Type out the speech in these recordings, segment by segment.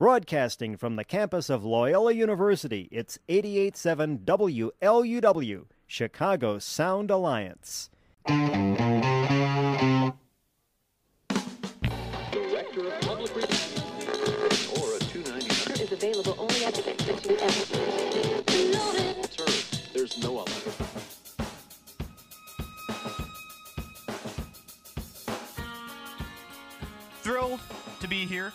Broadcasting from the campus of Loyola University, it's 887 WLUW, Chicago Sound Alliance. Director of Public Relations, or a 299. is available only at the Institute and Sir, there's no other. Thrilled to be here.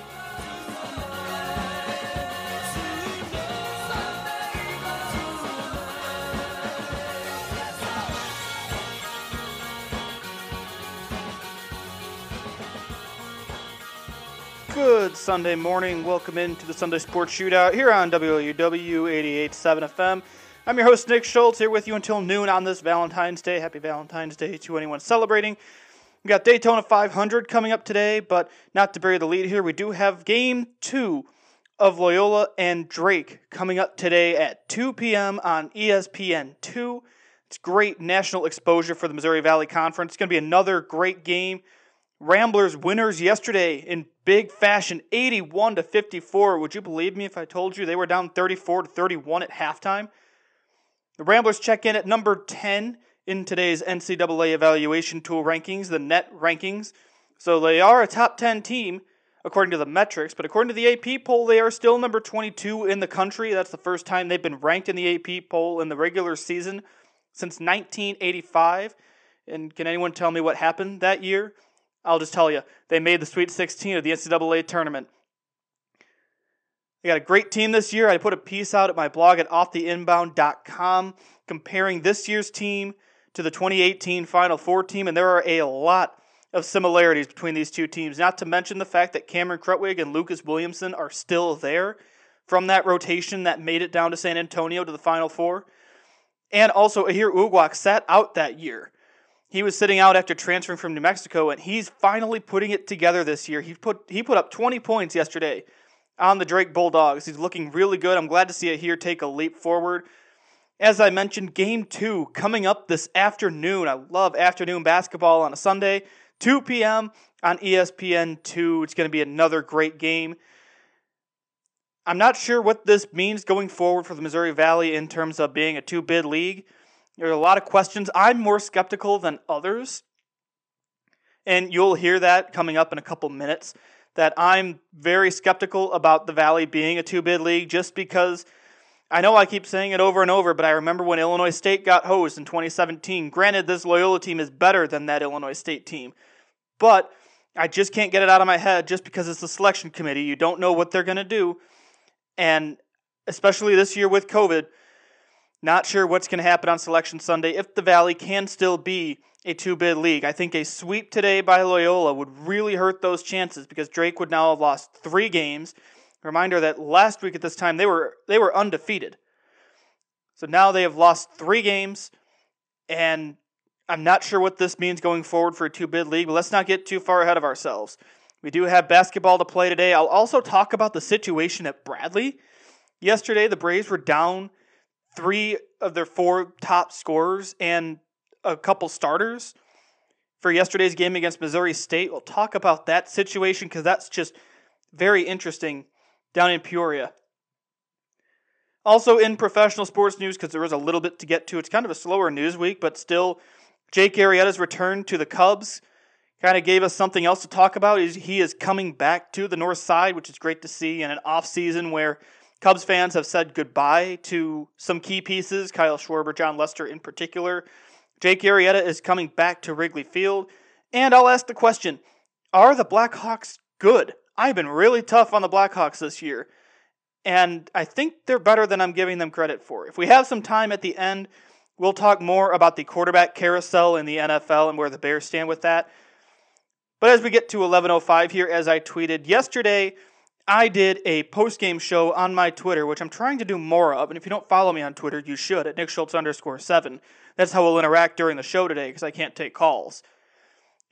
Good Sunday morning. Welcome into the Sunday Sports Shootout here on WLUW 88.7 FM. I'm your host, Nick Schultz, here with you until noon on this Valentine's Day. Happy Valentine's Day to anyone celebrating. We got Daytona 500 coming up today, but not to bury the lead here, we do have game two of Loyola and Drake coming up today at 2 p.m. on E ESPN2. It's great national exposure for the Missouri Valley Conference. It's going to be another great game. Ramblers winners yesterday in big fashion, 81 to 54. Would you believe me if I told you they were down 34 to 31 at halftime? The Ramblers check in at number 10 in today's NCAA evaluation tool rankings, the net rankings. So they are a top 10 team according to the metrics, but according to the AP poll, they are still number 22 in the country. That's the first time they've been ranked in the AP poll in the regular season since 1985. And can anyone tell me what happened that year? I'll just tell you, they made the Sweet 16 of the NCAA tournament. They got a great team this year. I put a piece out at my blog at offtheinbound.com comparing this year's team to the 2018 Final Four team, and there are a lot of similarities between these two teams. Not to mention the fact that Cameron Krutwig and Lucas Williamson are still there from that rotation that made it down to San Antonio to the Final Four. And also, Aher Uguak sat out that year. He was sitting out after transferring from New Mexico, and he's finally putting it together this year. He put he put up 20 points yesterday on the Drake Bulldogs. He's looking really good. I'm glad to see it here take a leap forward. As I mentioned, game two coming up this afternoon. I love afternoon basketball on a Sunday, 2 p.m. on E ESPN2. It's going to be another great game. I'm not sure what this means going forward for the Missouri Valley in terms of being a two bid league. There are a lot of questions. I'm more skeptical than others. And you'll hear that coming up in a couple minutes. That I'm very skeptical about the Valley being a two bid league just because I know I keep saying it over and over, but I remember when Illinois State got hosed in 2017. Granted, this Loyola team is better than that Illinois State team. But I just can't get it out of my head just because it's the selection committee. You don't know what they're going to do. And especially this year with COVID, not sure what's going to happen on Selection Sunday if the Valley can still be a two bid league. I think a sweep today by Loyola would really hurt those chances because Drake would now have lost three games. Reminder that last week at this time they were they were undefeated. So now they have lost three games, and I'm not sure what this means going forward for a two bid league, but let's not get too far ahead of ourselves. We do have basketball to play today. I'll also talk about the situation at Bradley. Yesterday, the Braves were down three of their four top scorers and a couple starters for yesterday's game against Missouri State. We'll talk about that situation because that's just very interesting down in Peoria. Also, in professional sports news, because there was a little bit to get to, it's kind of a slower news week, but still, Jake Arrieta's return to the Cubs kind of gave us something else to talk about. He is coming back to the north side, which is great to see in an off season where Cubs fans have said goodbye to some key pieces, Kyle Schwarber, Jon Lester in particular. Jake Arrieta is coming back to Wrigley Field. And I'll ask the question Are the Blackhawks good? I've been really tough on the Blackhawks this year. And I think they're better than I'm giving them credit for. If we have some time at the end, We'll talk more about the quarterback carousel in the NFL and where the Bears stand with that. But as we get to 11:05 here, as I tweeted yesterday, I did a post-game show on my Twitter, which I'm trying to do more of. And if you don't follow me on Twitter, you should at Nick Schultz underscore seven. That's how we'll interact during the show today because I can't take calls.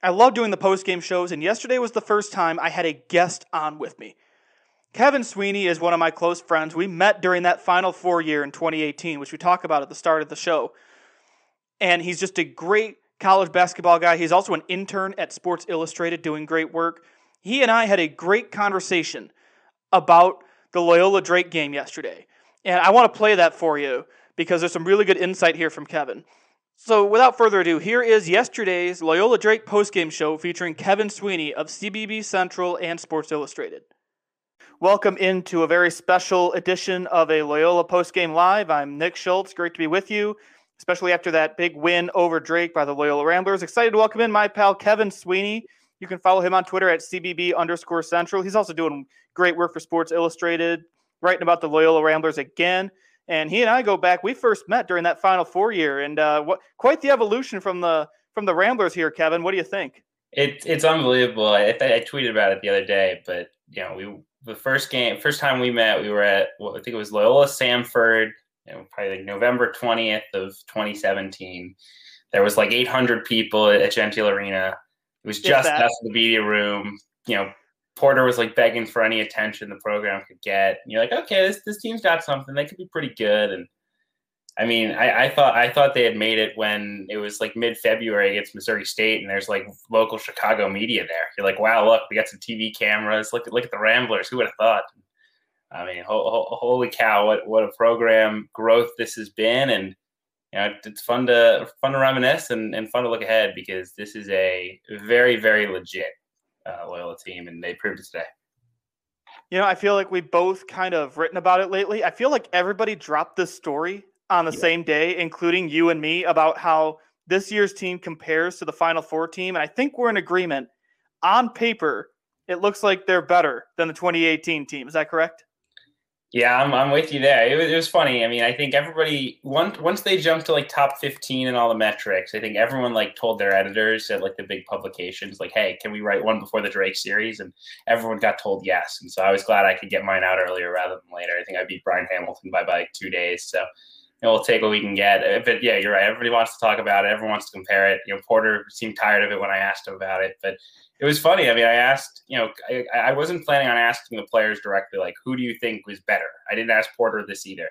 I love doing the post-game shows, and yesterday was the first time I had a guest on with me. Kevin Sweeney is one of my close friends. We met during that Final Four year in 2018, which we talk about at the start of the show. And he's just a great college basketball guy. He's also an intern at Sports Illustrated doing great work. He and I had a great conversation about the Loyola Drake game yesterday. And I want to play that for you because there's some really good insight here from Kevin. So, without further ado, here is yesterday's Loyola Drake postgame show featuring Kevin Sweeney of CBB Central and Sports Illustrated. Welcome into a very special edition of a Loyola postgame live. I'm Nick Schultz. Great to be with you, especially after that big win over Drake by the Loyola Ramblers. Excited to welcome in my pal Kevin Sweeney. You can follow him on Twitter at CBB underscore Central. He's also doing great work for Sports Illustrated, writing about the Loyola Ramblers again. And he and I go back. We first met during that Final Four year, and uh, what quite the evolution from the from the Ramblers here, Kevin. What do you think? It, it's unbelievable. I, I tweeted about it the other day, but you know, we the first game, first time we met, we were at I think it was Loyola Samford, you know, probably like November twentieth of 2017. There was like 800 people at Gentile Arena. It was just us in the media room. You know, Porter was like begging for any attention the program could get. And you're like, okay, this this team's got something. They could be pretty good. And I mean, I, I thought I thought they had made it when it was like mid February against Missouri State, and there's like local Chicago media there. You're like, wow, look, we got some TV cameras. Look at look at the Ramblers. Who would have thought? I mean, ho- ho- holy cow, what what a program growth this has been, and you know, it's fun to fun to reminisce and, and fun to look ahead because this is a very very legit uh, Loyola team, and they proved it today. You know, I feel like we both kind of written about it lately. I feel like everybody dropped this story on the yeah. same day, including you and me, about how this year's team compares to the Final Four team. And I think we're in agreement. On paper, it looks like they're better than the 2018 team. Is that correct? Yeah, I'm, I'm with you there. It was, it was funny. I mean, I think everybody once once they jumped to like top 15 and all the metrics, I think everyone like told their editors at like the big publications, like, "Hey, can we write one before the Drake series?" And everyone got told yes. And so I was glad I could get mine out earlier rather than later. I think I beat Brian Hamilton by by like two days. So you know, we'll take what we can get. Uh, but yeah, you're right. Everybody wants to talk about it. Everyone wants to compare it. You know, Porter seemed tired of it when I asked him about it, but it was funny. I mean, I asked, you know, I, I, wasn't planning on asking the players directly, like, who do you think was better? I didn't ask Porter this either.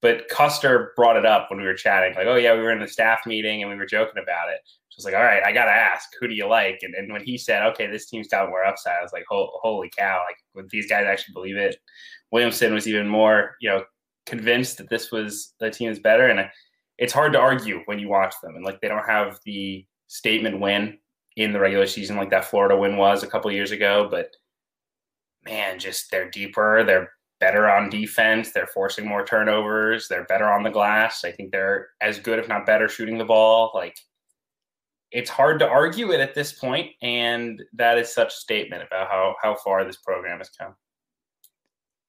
But Custer brought it up when we were chatting, like, oh, yeah, we were in the staff meeting and we were joking about it. So I was like, all right, I got to ask, who do you like? And, and when he said, okay, this team's got more upside, I was like, holy cow, like, would these guys actually believe it? Williamson was even more, you know, convinced that this was the team is better. And it's hard to argue when you watch them. And like, they don't have the statement win in the regular season like that Florida win was a couple years ago. But man, just they're deeper. They're better on defense. They're forcing more turnovers. They're better on the glass. I think they're as good, if not better, shooting the ball. Like it's hard to argue it at this point, and that is such a statement about how how far this program has come.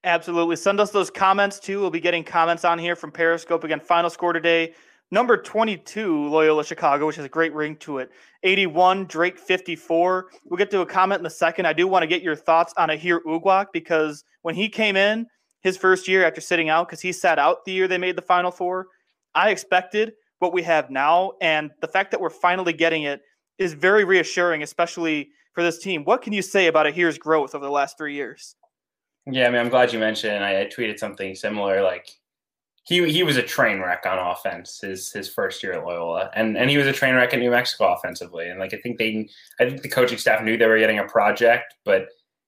Absolutely. Send us those comments too. We'll be getting comments on here from Periscope. Again, final score today Number 22, Loyola Chicago, which has a great ring to it. 81, Drake 54. We'll get to a comment in a second. I do want to get your thoughts on Aher Uguak because when he came in his first year after sitting out, because he sat out the year they made the Final Four, I expected what we have now. And the fact that we're finally getting it is very reassuring, especially for this team. What can you say about Aher's growth over the last three years? Yeah, I mean, I'm glad you mentioned. I tweeted something similar. Like, he he was a train wreck on offense his his first year at Loyola, and and he was a train wreck at New Mexico offensively. And like I think they, I think the coaching staff knew they were getting a project, but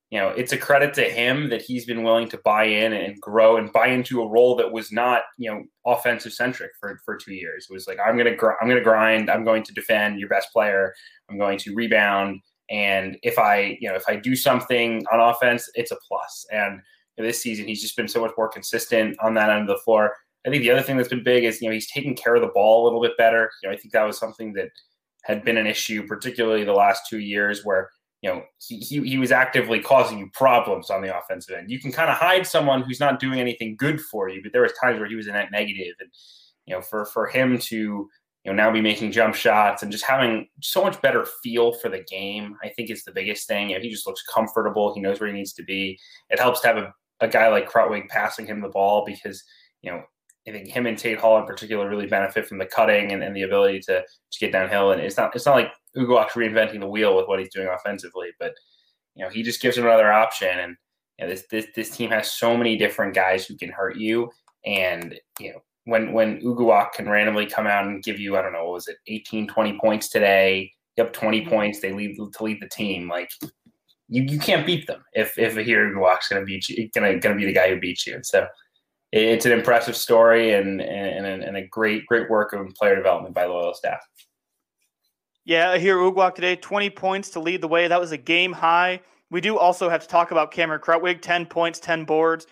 you know it's a credit to him that he's been willing to buy in and grow and buy into a role that was not you know offensive centric for for two years. It was like I'm gonna gr- I'm gonna grind, I'm going to defend your best player, I'm going to rebound, and if I you know if I do something on offense, it's a plus. And this season he's just been so much more consistent on that end of the floor. I think the other thing that's been big is you know he's taking care of the ball a little bit better. You know I think that was something that had been an issue, particularly the last two years, where you know he, he, he was actively causing you problems on the offensive end. You can kind of hide someone who's not doing anything good for you, but there was times where he was a net negative. and you know, for for him to you know now be making jump shots and just having so much better feel for the game, I think is the biggest thing. You know, he just looks comfortable. He knows where he needs to be. It helps to have a, a guy like Krutwig passing him the ball because you know I think him and Tate Hall in particular really benefit from the cutting and, and the ability to, to get downhill. And it's not it's not like Uguak's reinventing the wheel with what he's doing offensively, but you know he just gives him another option. And you know, this this this team has so many different guys who can hurt you. And you know when when Uguak can randomly come out and give you I don't know what was it 18 20 points today, yep 20 mm-hmm. points they lead to lead the team like. You, you can't beat them if if Aher Uguak's going to beat you, going to be the guy who beats you. So it's an impressive story and, and, and a great, great work of player development by the Loyola staff. Yeah, Aher Uguak today, 20 points to lead the way. That was a game high. We do also have to talk about Cameron Krutwig, 10 points, 10 boards.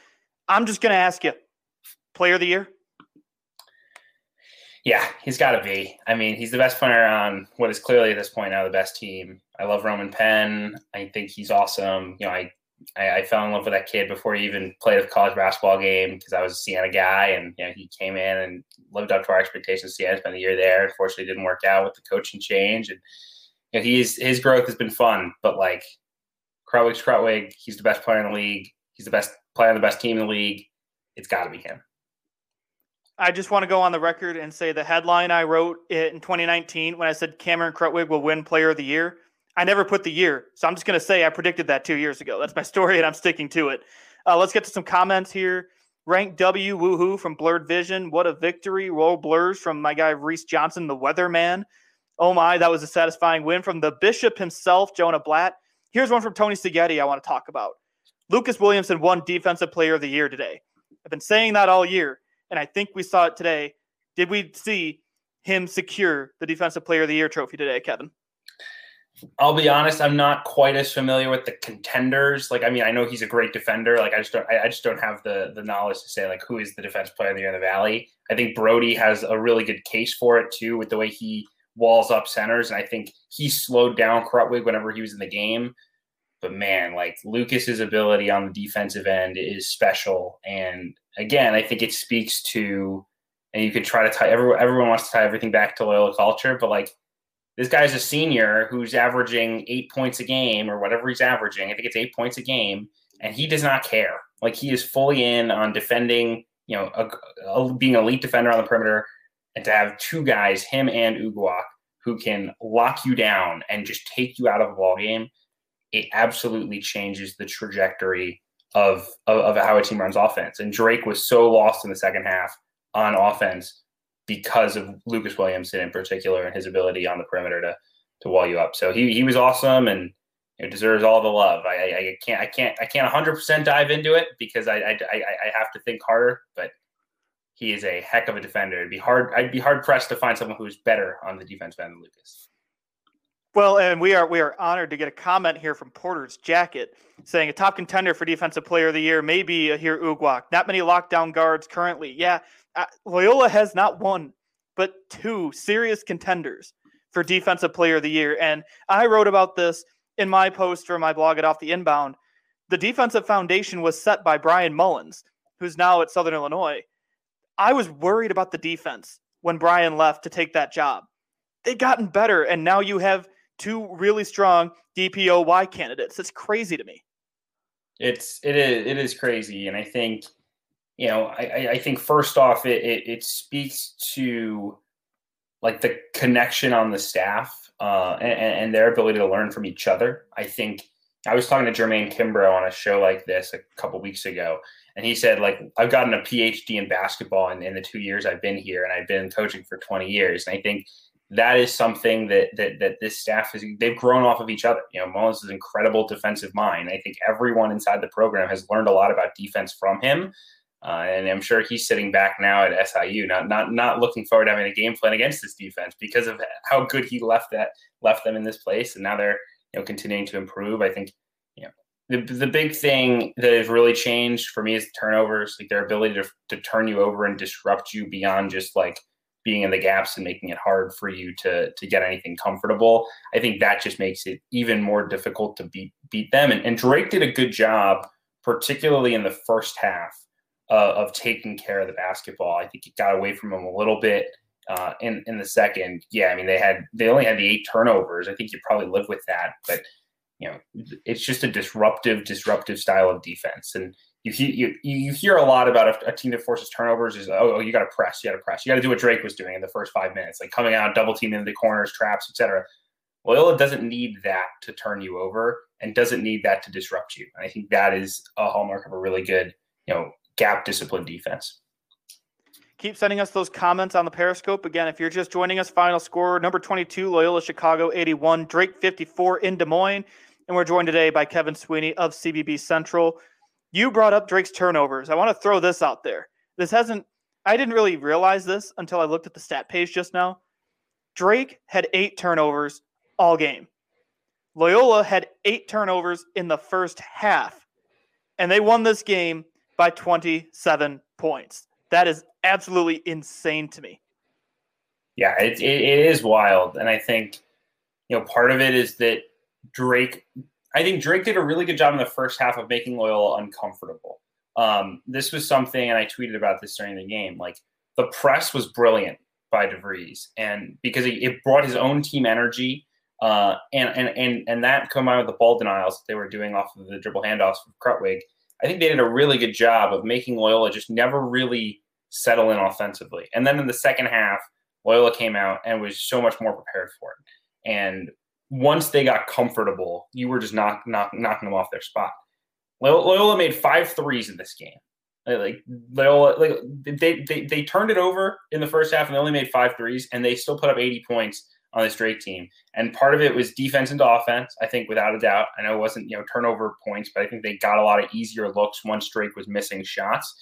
I'm just going to ask you, player of the year? Yeah, he's got to be. I mean, he's the best player on what is clearly at this point now the best team. I love Roman Penn. I think he's awesome. You know, I I, I, fell in love with that kid before he even played a college basketball game because I was a Siena guy, and you know he came in and lived up to our expectations. Siena spent a year there. Unfortunately, didn't work out with the coaching change, and you know, he's his growth has been fun. But like Krutwig's Krutwig, he's the best player in the league. He's the best player on the best team in the league. It's got to be him. I just want to go on the record and say the headline I wrote in 2019 when I said Cameron Krutwig will win Player of the Year I never put the year, so I'm just going to say I predicted that two years ago. That's my story, and I'm sticking to it. Uh, let's get to some comments here. Rank W, woohoo from Blurred Vision. What a victory. Roll blurs from my guy Reese Johnson, the weatherman. Oh my, that was a satisfying win from the bishop himself, Jonah Blatt. Here's one from Tony Spaghetti I want to talk about. Lucas Williamson won Defensive Player of the Year today. I've been saying that all year, and I think we saw it today. Did we see him secure the Defensive Player of the Year trophy today, Kevin? I'll be honest, I'm not quite as familiar with the contenders. Like, I mean, I know he's a great defender. Like, I just don't, I, I just don't have the the knowledge to say like who is the defense player of the year in the Valley. I think Brodie has a really good case for it too, with the way he walls up centers, and I think he slowed down Krutwig whenever he was in the game. But man, like Lucas's ability on the defensive end is special, and again, I think it speaks to, and you could try to tie everyone. Everyone wants to tie everything back to Loyola culture, but like this guy's a senior who's averaging eight points a game or whatever he's averaging. I think it's eight points a game, and he does not care. Like he is fully in on defending, you know, a, a, being a elite defender on the perimeter, and to have two guys, him and Uguak, who can lock you down and just take you out of a ball game. It absolutely changes the trajectory of, of, of how a team runs offense. And Drake was so lost in the second half on offense because of Lucas Williamson in particular and his ability on the perimeter to to wall you up. So he he was awesome and know, deserves all the love. I, I, I can't I can't I can't 100 percent dive into it because I, I I have to think harder. But he is a heck of a defender. It'd be hard. I'd be hard pressed to find someone who's better on the defense than Lucas. Well, and we are we are honored to get a comment here from Porter's Jacket saying a top contender for defensive player of the year may be Aher Uguak. Not many lockdown guards currently. Yeah, uh, Loyola has not one, but two serious contenders for defensive player of the year. And I wrote about this in my post for my blog at Off the Inbound. The defensive foundation was set by Bryan Mullins, who's now at Southern Illinois. I was worried about the defense when Brian left to take that job. They've gotten better, and now you have two really strong DPOY candidates. It's crazy to me. It's it is it is crazy, and I think you know, I, I think first off, it, it, it speaks to like the connection on the staff uh, and, and, their ability to learn from each other. I think I was talking to Jermaine Kimbrough on a show like this a couple weeks ago, and he said like I've gotten a PhD in basketball in, in the two years I've been here, and I've been coaching for 20 years. And I think that is something that that that this staff is they've grown off of each other. You know, Mullins is an incredible defensive mind. I think everyone inside the program has learned a lot about defense from him. Uh, and I'm sure he's sitting back now at SIU, not not not looking forward to having a game plan against this defense because of how good he left that left them in this place, and now they're you know continuing to improve. I think you know the the big thing that has really changed for me is turnovers, like their ability to to turn you over and disrupt you beyond just like being in the gaps and making it hard for you to to get anything comfortable. I think that just makes it even more difficult to beat beat them. And, and Drake did a good job, particularly in the first half uh, of taking care of the basketball. I think it got away from them a little bit uh, in in the second. Yeah, I mean they had they only had the eight turnovers. I think you probably live with that, but you know it's just a disruptive disruptive style of defense and. You, you, you hear a lot about a, a team that forces turnovers is oh, oh you got to press you got to press you got to do what Drake was doing in the first five minutes like coming out double teaming into the corners traps etc. Loyola doesn't need that to turn you over and doesn't need that to disrupt you. And I think that is a hallmark of a really good, you know, gap discipline defense. Keep sending us those comments on the Periscope. Again, if you're just joining us, final score number 22, Loyola Chicago 81, Drake 54 in Des Moines. And we're joined today by Kevin Sweeney of CBB Central. You brought up Drake's turnovers. I want to throw this out there. This hasn't, I didn't really realize this until I looked at the stat page just now. Drake had eight turnovers all game. Loyola had eight turnovers in the first half, and they won this game by 27 points. That is absolutely insane to me. Yeah, it, it, it is wild. And I think, you know, part of it is that Drake, I think Drake did a really good job in the first half of making Loyola uncomfortable. Um, this was something, and I tweeted about this during the game. Like the press was brilliant by DeVries, and because it, it brought his own team energy, uh, and and and and that combined with the ball denials that they were doing off of the dribble handoffs from Krutwig, I think they did a really good job of making Loyola just never really settle in offensively. And then in the second half, Loyola came out and was so much more prepared for it. And once they got comfortable, you were just knock, knock, knocking them off their spot. Loyola made five threes in this game. Like Loyola, like they, they they turned it over in the first half and they only made five threes, and they still put up 80 points on this Drake team. And part of it was defense into offense, I think, without a doubt. I know it wasn't you know turnover points, but I think they got a lot of easier looks once Drake was missing shots.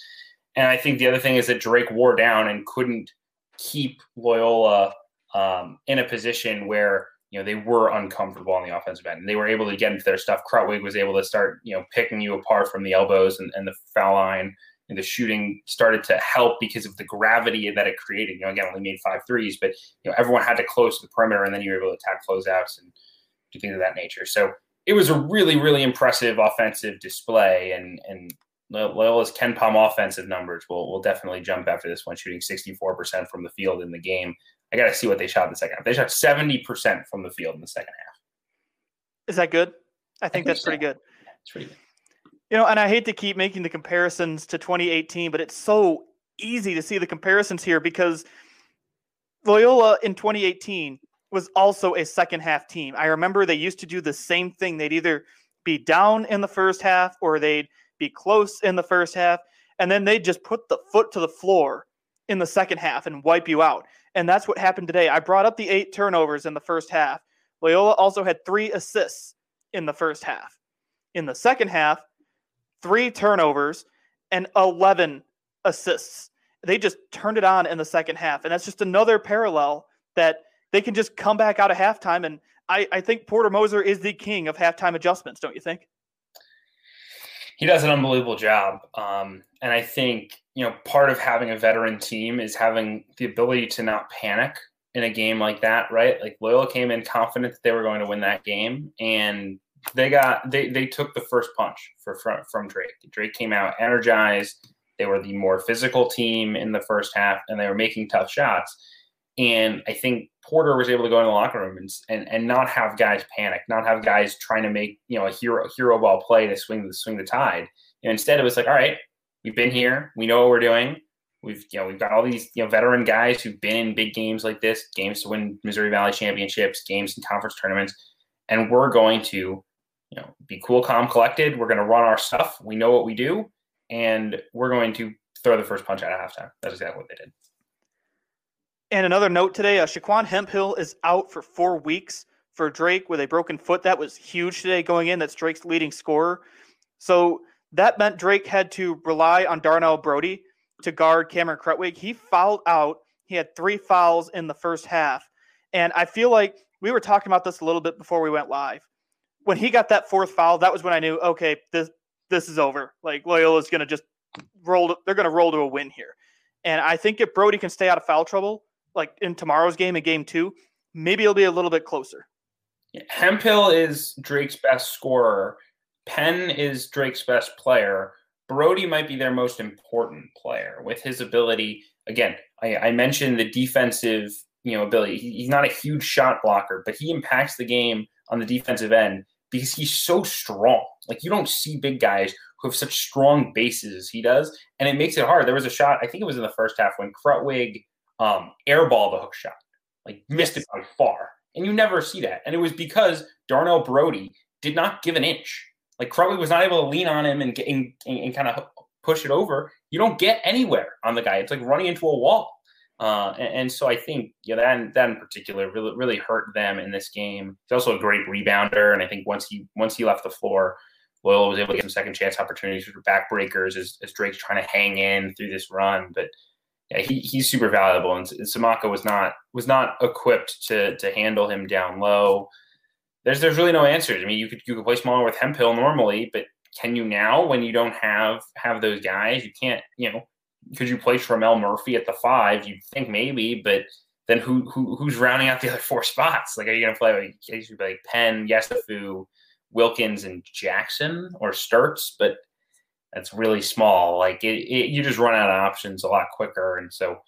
And I think the other thing is that Drake wore down and couldn't keep Loyola um, in a position where you know they were uncomfortable on the offensive end and they were able to get into their stuff. Krutwig was able to start you know picking you apart from the elbows and, and the foul line. And the shooting started to help because of the gravity that it created. You know, again, only made five threes, but you know everyone had to close to the perimeter, and then you were able to attack closeouts and do things of that nature. So it was a really, really impressive offensive display, and and Loyola's KenPom offensive numbers will will definitely jump after this one, shooting 64% from the field in the game. I got to see what they shot in the second half. They shot 70% from the field in the second half. Is that good? I think that's pretty good. It's pretty good. You know, and I hate to keep making the comparisons to 2018, but it's so easy to see the comparisons here because Loyola in 2018 was also a second half team. I remember they used to do the same thing. They'd either be down in the first half or they'd be close in the first half, and then they'd just put the foot to the floor in the second half and wipe you out. And that's what happened today. I brought up the eight turnovers in the first half. Loyola also had three assists in the first half. In the second half, three turnovers and 11 assists. They just turned it on in the second half. And that's just another parallel that they can just come back out of halftime. And I, I think Porter Moser is the king of halftime adjustments, don't you think? He does an unbelievable job. Um, and I think, you know, part of having a veteran team is having the ability to not panic in a game like that, right? Like Loyola came in confident that they were going to win that game. And they got they they took the first punch for from, from Drake. Drake came out energized. They were the more physical team in the first half, and they were making tough shots. And I think Porter was able to go in the locker room and, and, and not have guys panic, not have guys trying to make you know a hero hero ball play to swing the swing the tide. Know, instead, it was like, all right, we've been here, we know what we're doing. We've you know we've got all these you know veteran guys who've been in big games like this, games to win Missouri Valley championships, games in conference tournaments, and we're going to you know, be cool, calm, collected. We're going to run our stuff. We know what we do, and we're going to throw the first punch of halftime. That's exactly what they did. And another note today: uh, Shanquan Hemphill is out for four weeks for Drake with a broken foot. That was huge today going in. That's Drake's leading scorer. So that meant Drake had to rely on Darnell Brodie to guard Cameron Krutwig. He fouled out. He had three fouls in the first half, and I feel like we were talking about this a little bit before we went live when he got that fourth foul, that was when I knew, okay, this this is over. Like Loyola's going to just roll. They're going to roll to a win here. And I think if Brodie can stay out of foul trouble, like in tomorrow's game in game two, maybe it'll be a little bit closer. Yeah, Hemphill is Drake's best scorer. Penn is Drake's best player. Brodie might be their most important player with his ability. Again, I, I mentioned the defensive, you know, ability. He, he's not a huge shot blocker, but he impacts the game on the defensive end because he's so strong. Like you don't see big guys who have such strong bases as he does, and it makes it hard. There was a shot, I think it was in the first half when Krutwig um, airballed the hook shot, like missed it by far, and you never see that. And it was because Darnell Brodie did not give an inch. Like Krutwig was not able to lean on him and, and, and kind of push it over. You don't get anywhere on the guy. It's like running into a wall. Uh, and, and, so I think that that in particular really really hurt them in this game. He's also a great rebounder, and I think once he once he left the floor, Loyola was able to get some second chance opportunities for backbreakers as, as Drake's trying to hang in through this run. But yeah, he, he's super valuable, and Samake was not was not equipped to to handle him down low. There's there's really no answers. I mean, you could you could play smaller with Hemphill normally, but can you now when you don't have have those guys? You can't, you know, could you play Tremell Murphy at the five? You'd think maybe, but then who, who who's rounding out the other four spots? Like, are you gonna play like, like Penn, Yesufu, Wilkins, and Jackson or Sturtz? But that's really small. Like, it, it, you just run out of options a lot quicker. And so,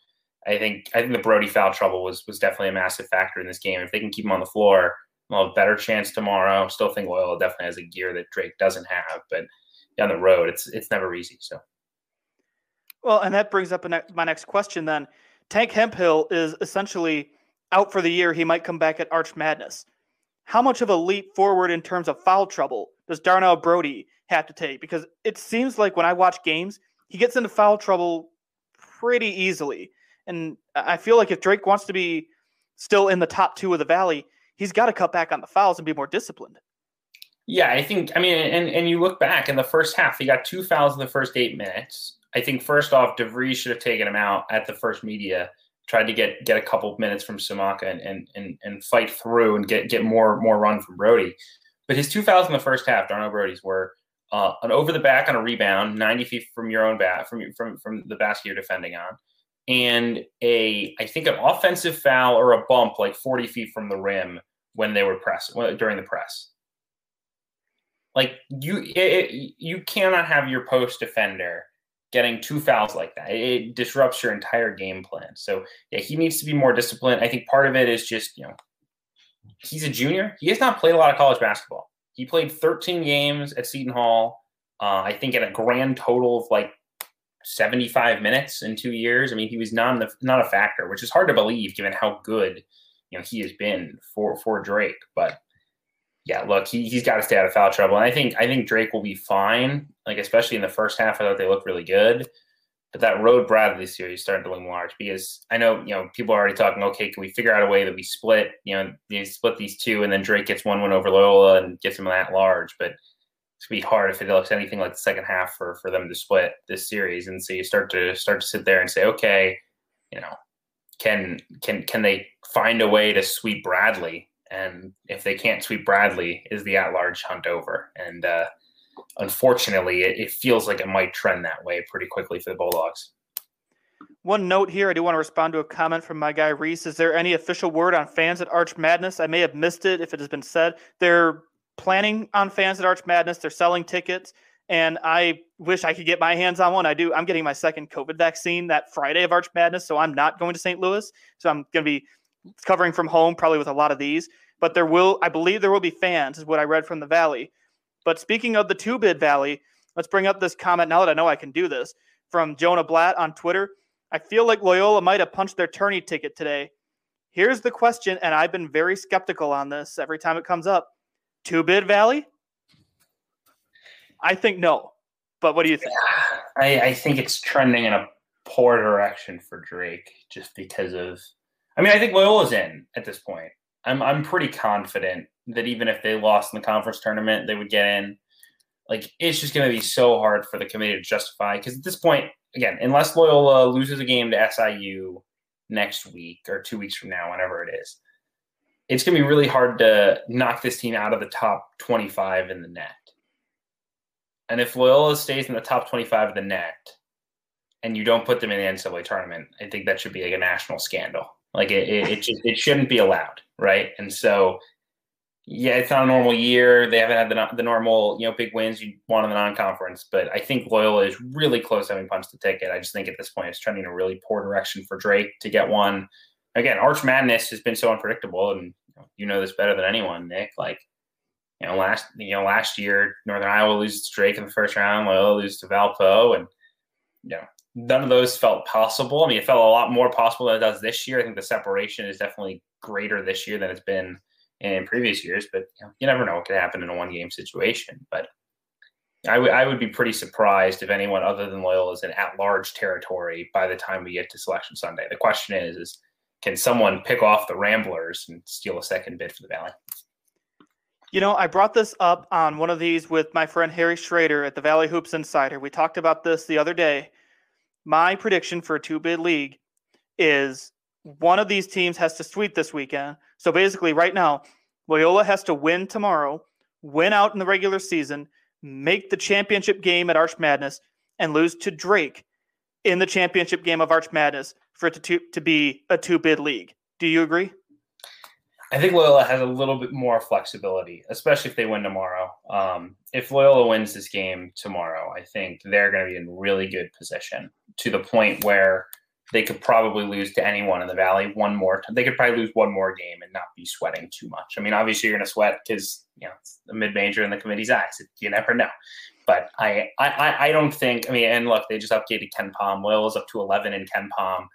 I think I think the Brodie foul trouble was was definitely a massive factor in this game. If they can keep him on the floor, have a better chance tomorrow. Still think Loyola definitely has a gear that Drake doesn't have, but down the road, it's it's never easy. So. Well, and that brings up my next question then. Tank Hemphill is essentially out for the year. He might come back at Arch Madness. How much of a leap forward in terms of foul trouble does Darnell Brodie have to take? Because it seems like when I watch games, he gets into foul trouble pretty easily. And I feel like if Drake wants to be still in the top two of the Valley, he's got to cut back on the fouls and be more disciplined. Yeah, I think, I mean, and, and you look back in the first half, he got two fouls in the first eight minutes. I think first off, DeVries should have taken him out at the first media, tried to get get a couple minutes from Samake and and and, and fight through and get get more more run from Brodie. But his two fouls in the first half, Darnell Brodie's were uh, an over the back on a rebound, 90 feet from your own bat, from from from the basket you're defending on, and a I think an offensive foul or a bump like 40 feet from the rim when they were press during the press. Like you, it, you cannot have your post defender getting two fouls like that. It disrupts your entire game plan. So yeah, he needs to be more disciplined. I think part of it is just, you know, he's a junior. He has not played a lot of college basketball. He played 13 games at Seton Hall. Uh, I think at a grand total of like 75 minutes in two years. I mean, he was not not a factor, which is hard to believe given how good you know he has been for for Drake. But yeah, look, he he's got to stay out of foul trouble, and I think I think Drake will be fine. Like especially in the first half, I thought they looked really good. But that road Bradley series started to loom large because I know you know people are already talking. Okay, can we figure out a way that we split? You know, you split these two, and then Drake gets one win over Loyola and gets him that large. But it's gonna be hard if it looks anything like the second half for for them to split this series. And so you start to start to sit there and say, okay, you know, can can can they find a way to sweep Bradley? And if they can't sweep Bradley, is the at-large hunt over? And uh, unfortunately, it, it feels like it might trend that way pretty quickly for the Bulldogs. One note here, I do want to respond to a comment from my guy Reese. Is there any official word on fans at Arch Madness? I may have missed it if it has been said. They're planning on fans at Arch Madness. They're selling tickets, and I wish I could get my hands on one. I do. I'm getting my second COVID vaccine that Friday of Arch Madness, so I'm not going to St. Louis. So I'm going to be covering from home, probably with a lot of these. But there will, I believe, there will be fans, is what I read from the Valley. But speaking of the two bid Valley, let's bring up this comment now that I know I can do this from Jonah Blatt on Twitter. I feel like Loyola might have punched their tourney ticket today. Here's the question, and I've been very skeptical on this every time it comes up. Two bid Valley? I think no. But what do you think? I, I think it's trending in a poor direction for Drake just because of I mean, I think Loyola's in at this point. I'm I'm pretty confident that even if they lost in the conference tournament, they would get in. Like it's just going to be so hard for the committee to justify because at this point, again, unless Loyola loses a game to SIU next week or two weeks from now, whenever it is, it's going to be really hard to knock this team out of the top 25 in the net. And if Loyola stays in the top 25 of the net and you don't put them in the NCAA tournament, I think that should be like a national scandal. Like it, it, it just it shouldn't be allowed, right? And so yeah, it's not a normal year. They haven't had the, the normal, you know, big wins you want in the non-conference. But I think Loyola is really close to having punched the ticket. I just think at this point it's trending in a really poor direction for Drake to get one. Again, Arch Madness has been so unpredictable, and you know this better than anyone, Nick. Like, you know, last you know last year Northern Iowa loses to Drake in the first round, Loyola loses to Valpo, and you know none of those felt possible. I mean, it felt a lot more possible than it does this year. I think the separation is definitely greater this year than it's been in previous years, but you, know, you never know what could happen in a one game situation. But I would be pretty surprised if anyone other than Loyal is in at large territory by the time we get to Selection Sunday. The question is, is can someone pick off the Ramblers and steal a second bid for the Valley? You know, I brought this up on one of these with my friend Harry Schrader at the Valley Hoops Insider. We talked about this the other day. My prediction for a two bid league is one of these teams has to sweep this weekend. So basically, right now, Loyola has to win tomorrow, win out in the regular season, make the championship game at Arch Madness, and lose to Drake in the championship game of Arch Madness for it to, to, to be a two bid league. Do you agree? I think Loyola has a little bit more flexibility, especially if they win tomorrow. Um, if Loyola wins this game tomorrow, I think they're going to be in really good position to the point where they could probably lose to anyone in the Valley one more time. They could probably lose one more game and not be sweating too much. I mean, obviously you're going to sweat because you know it's the mid major in the committee's eyes. You never know. But I, I, I don't think. I mean, and look, they just updated KenPom. Loyola's up to 11 in KenPom.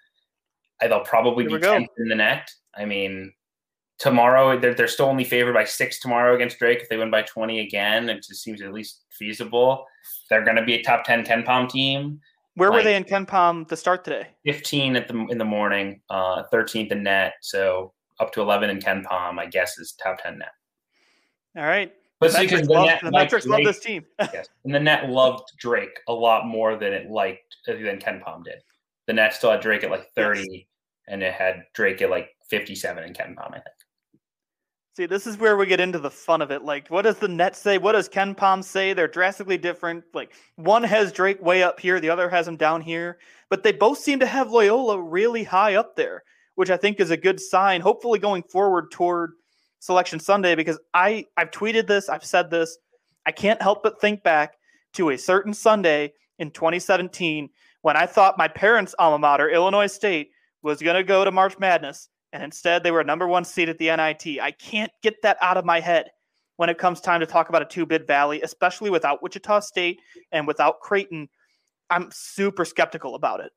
I, they'll probably Here be we 10th in the net. I mean, tomorrow they're, they're still only favored by six tomorrow against Drake. If they win by 20 again, it just seems at least feasible. They're going to be a top 10 KenPom team. Where were they in KenPom to start today? 15 at the in the morning, uh, 13th in net, so up to 11 in KenPom, I guess is top 10 net. All right. But the see, 'cause metrics, the love, net the metrics love this team. yes, and the net loved Drake a lot more than it liked uh, than KenPom did. The net still had Drake at like 30, and it had Drake at like 57 in Ken Palm. I think. See, this is where we get into the fun of it. Like, what does the net say? What does KenPom say? They're drastically different. Like, one has Drake way up here, the other has him down here. But they both seem to have Loyola really high up there, which I think is a good sign. Hopefully, going forward toward Selection Sunday, because I I've tweeted this, I've said this. I can't help but think back to a certain Sunday in 2017 when I thought my parents' alma mater, Illinois State, was going to go to March Madness, and instead they were a number one seed at the NIT. I can't get that out of my head when it comes time to talk about a two bid valley, especially without Wichita State and without Creighton. I'm super skeptical about it.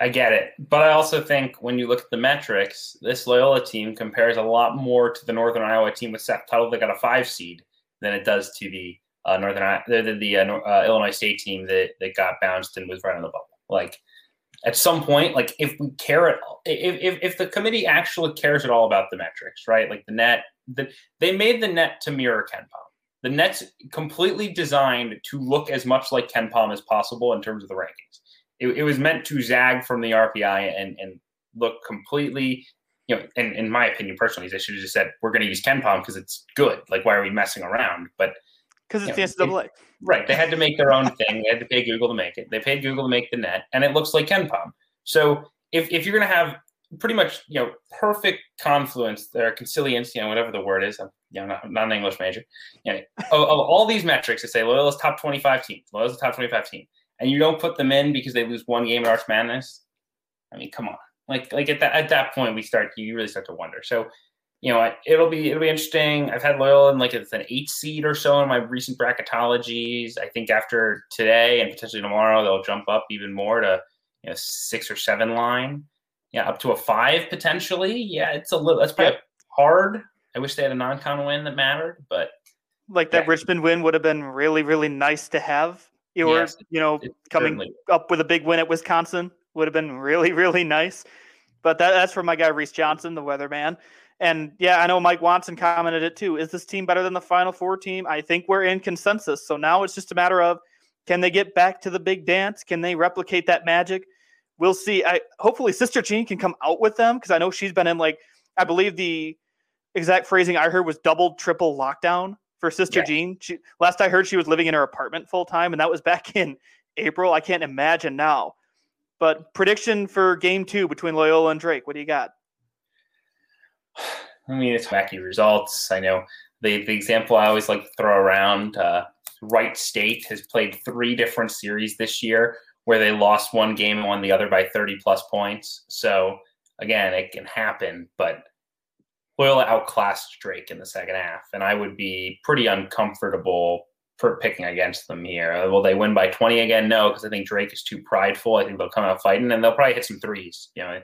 I get it, but I also think when you look at the metrics, this Loyola team compares a lot more to the Northern Iowa team with Seth Tuttle that got a five seed than it does to the uh, Northern the, the uh, uh, Illinois State team that, that got bounced and was right on the bubble. Like at some point, like if we care at all, if, if if the committee actually cares at all about the metrics, right? Like the net, the, they made the net to mirror KenPom. The net's completely designed to look as much like KenPom as possible in terms of the rankings it, it was meant to zag from the RPI and and look completely, you know, in, in my opinion, personally, they should have just said we're going to use KenPom because it's good. Like, why are we messing around? But Because it's Yeah, the NCAA. right, they had to make their own thing. They had to pay Google to make it. They paid Google to make the net, and it looks like KenPom. So if if you're going to have pretty much you know perfect confluence there, conciliance, you know, whatever the word is, I'm you know not, not an English major, you know, of, of all these metrics to say Loyola's top 25 team, Loyola's a top 25 team and you don't put them in because they lose one game at Arch Madness, I mean, come on. Like like at that at that point we start you really start to wonder. So, you know, it'll be it'll be interesting. I've had Loyola in like it's an eight seed or so in my recent bracketologies. I think after today and potentially tomorrow they'll jump up even more to you know six or seven line. Yeah, up to a five potentially. Yeah, it's a little that's probably hard. I wish they had a non-con win that mattered, but Like that Richmond win would have been really, really nice to have. You were, Yes, you know, coming certainly. up with a big win at Wisconsin would have been really, really nice. But that, that's for my guy Reese Johnson, the weatherman. And yeah, I know Mike Watson commented it too. Is this team better than the Final Four team? I think we're in consensus. So now it's just a matter of can they get back to the big dance? Can they replicate that magic? We'll see. I hopefully Sister Jean can come out with them because I know she's been in like I believe the exact phrasing I heard was double, triple lockdown for Sister Yeah. Jean. She, last I heard, she was living in her apartment full time, and that was back in April. I can't imagine now. But prediction for game two between Loyola and Drake. What do you got? I mean, it's wacky results. I know the, the example I always like to throw around uh, Wright State has played three different series this year where they lost one game and won the other by 30 plus points. So, again, it can happen, but Loyola outclassed Drake in the second half, and I would be pretty uncomfortable for picking against them here. Will they win by 20 again? No, because I think Drake is too prideful. I think they'll come out fighting, and they'll probably hit some threes. You know,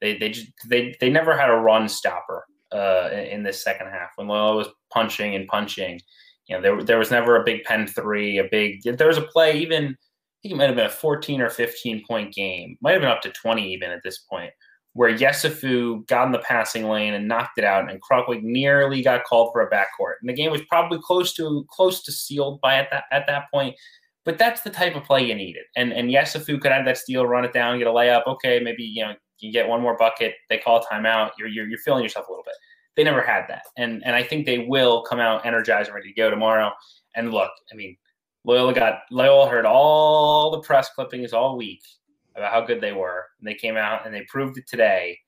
they they just they they never had a run stopper uh, in this second half when Loyola was punching and punching. You know, there there was never a big pen three, a big. There was a play even. I think it might have been a 14 or 15 point game. Might have been up to 20 even at this point, where Yesufu got in the passing lane and knocked it out, and Krutwig nearly got called for a backcourt. And the game was probably close to close to sealed by at that at that point. But that's the type of play you needed. And and Yesufu could have that steal, run it down, get a layup. Okay, maybe you know you get one more bucket. They call a timeout. You're you're, you're feeling yourself a little bit. They never had that, and and I think they will come out energized and ready to go tomorrow. And look, I mean, Loyola got Loyola heard all the press clippings all week about how good they were. And they came out and they proved it today.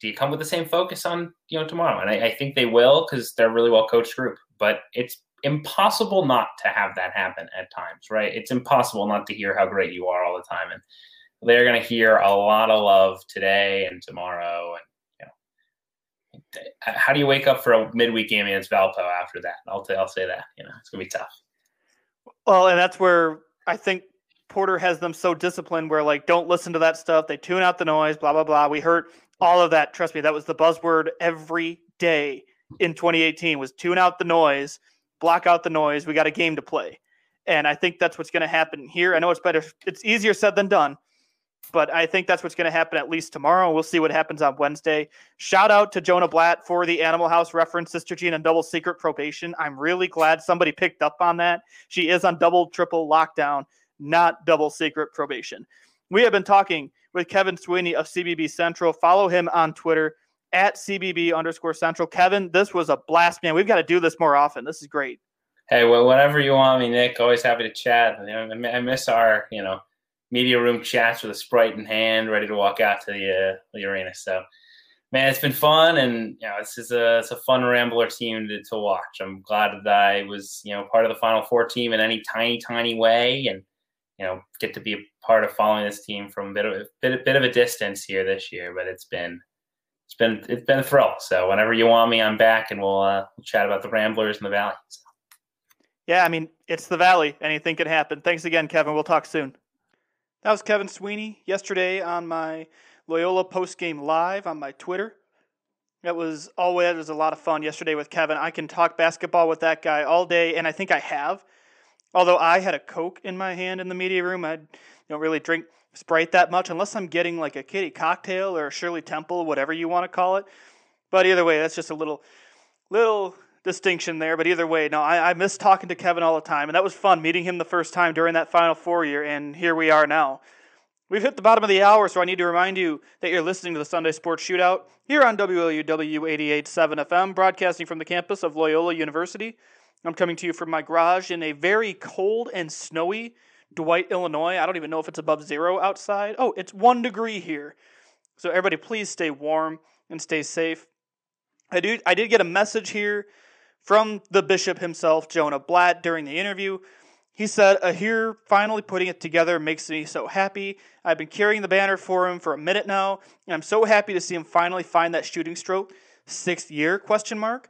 Do you come with the same focus on you know tomorrow? And I, I think they will because they're a really well coached group. But it's impossible not to have that happen at times, right? It's impossible not to hear how great you are all the time, and they're going to hear a lot of love today and tomorrow. And you know, how do you wake up for a midweek game against Valpo after that? I'll t- I'll say that you know it's going to be tough. Well, and that's where I think Porter has them so disciplined where like don't listen to that stuff. They tune out the noise, blah blah blah. We heard all of that. Trust me, that was the buzzword every day in 2018 was tune out the noise, block out the noise. We got a game to play. And I think that's what's going to happen here. I know it's better it's easier said than done. But I think that's what's going to happen at least tomorrow. We'll see what happens on Wednesday. Shout out to Jonah Blatt for the Animal House reference, Sister Jean and double secret probation. I'm really glad somebody picked up on that. She is on double, triple lockdown not double secret probation. We have been talking with Kevin Sweeney of CBB Central. Follow him on Twitter at CBB underscore Central. Kevin, this was a blast, man. We've got to do this more often. This is great. Hey, well, whenever you want me, Nick. Always happy to chat. I miss our, you know, media room chats with a sprite in hand, ready to walk out to the uh, the arena. So, man, it's been fun, and you know, this is a it's a fun Rambler team to, to watch. I'm glad that I was, you know, part of the Final Four team in any tiny, tiny way, and you know get to be a part of following this team from a bit of a bit, bit of a distance here this year, but it's been it's been it's been a thrill. So whenever you want me, I'm back, and we'll, uh, we'll chat about the Ramblers and the Valley. So. Yeah, I mean it's the Valley. Anything can happen. Thanks again, Kevin. We'll talk soon. That was Kevin Sweeney yesterday on my Loyola post game live on my Twitter. That was always that was a lot of fun yesterday with Kevin. I can talk basketball with that guy all day, and I think I have. Although I had a Coke in my hand in the media room, I don't really drink Sprite that much unless I'm getting like a kitty cocktail or a Shirley Temple, whatever you want to call it. But either way, that's just a little little distinction there. But either way, no, I, I miss talking to Kevin all the time, and that was fun meeting him the first time during that Final Four year, and here we are now. We've hit the bottom of the hour, so I need to remind you that you're listening to the Sunday Sports Shootout here on WLUW 88.7 FM, broadcasting from the campus of Loyola University. I'm coming to you from my garage in a very cold and snowy Dwight, Illinois. I don't even know if it's above zero outside. Oh, it's one degree here. So everybody, please stay warm and stay safe. I do. I did get a message here from the bishop himself, Jonah Blatt, during the interview. He said, "Aher finally putting it together makes me so happy. I've been carrying the banner for him for a minute now, and I'm so happy to see him finally find that shooting stroke. Sixth year? Question mark.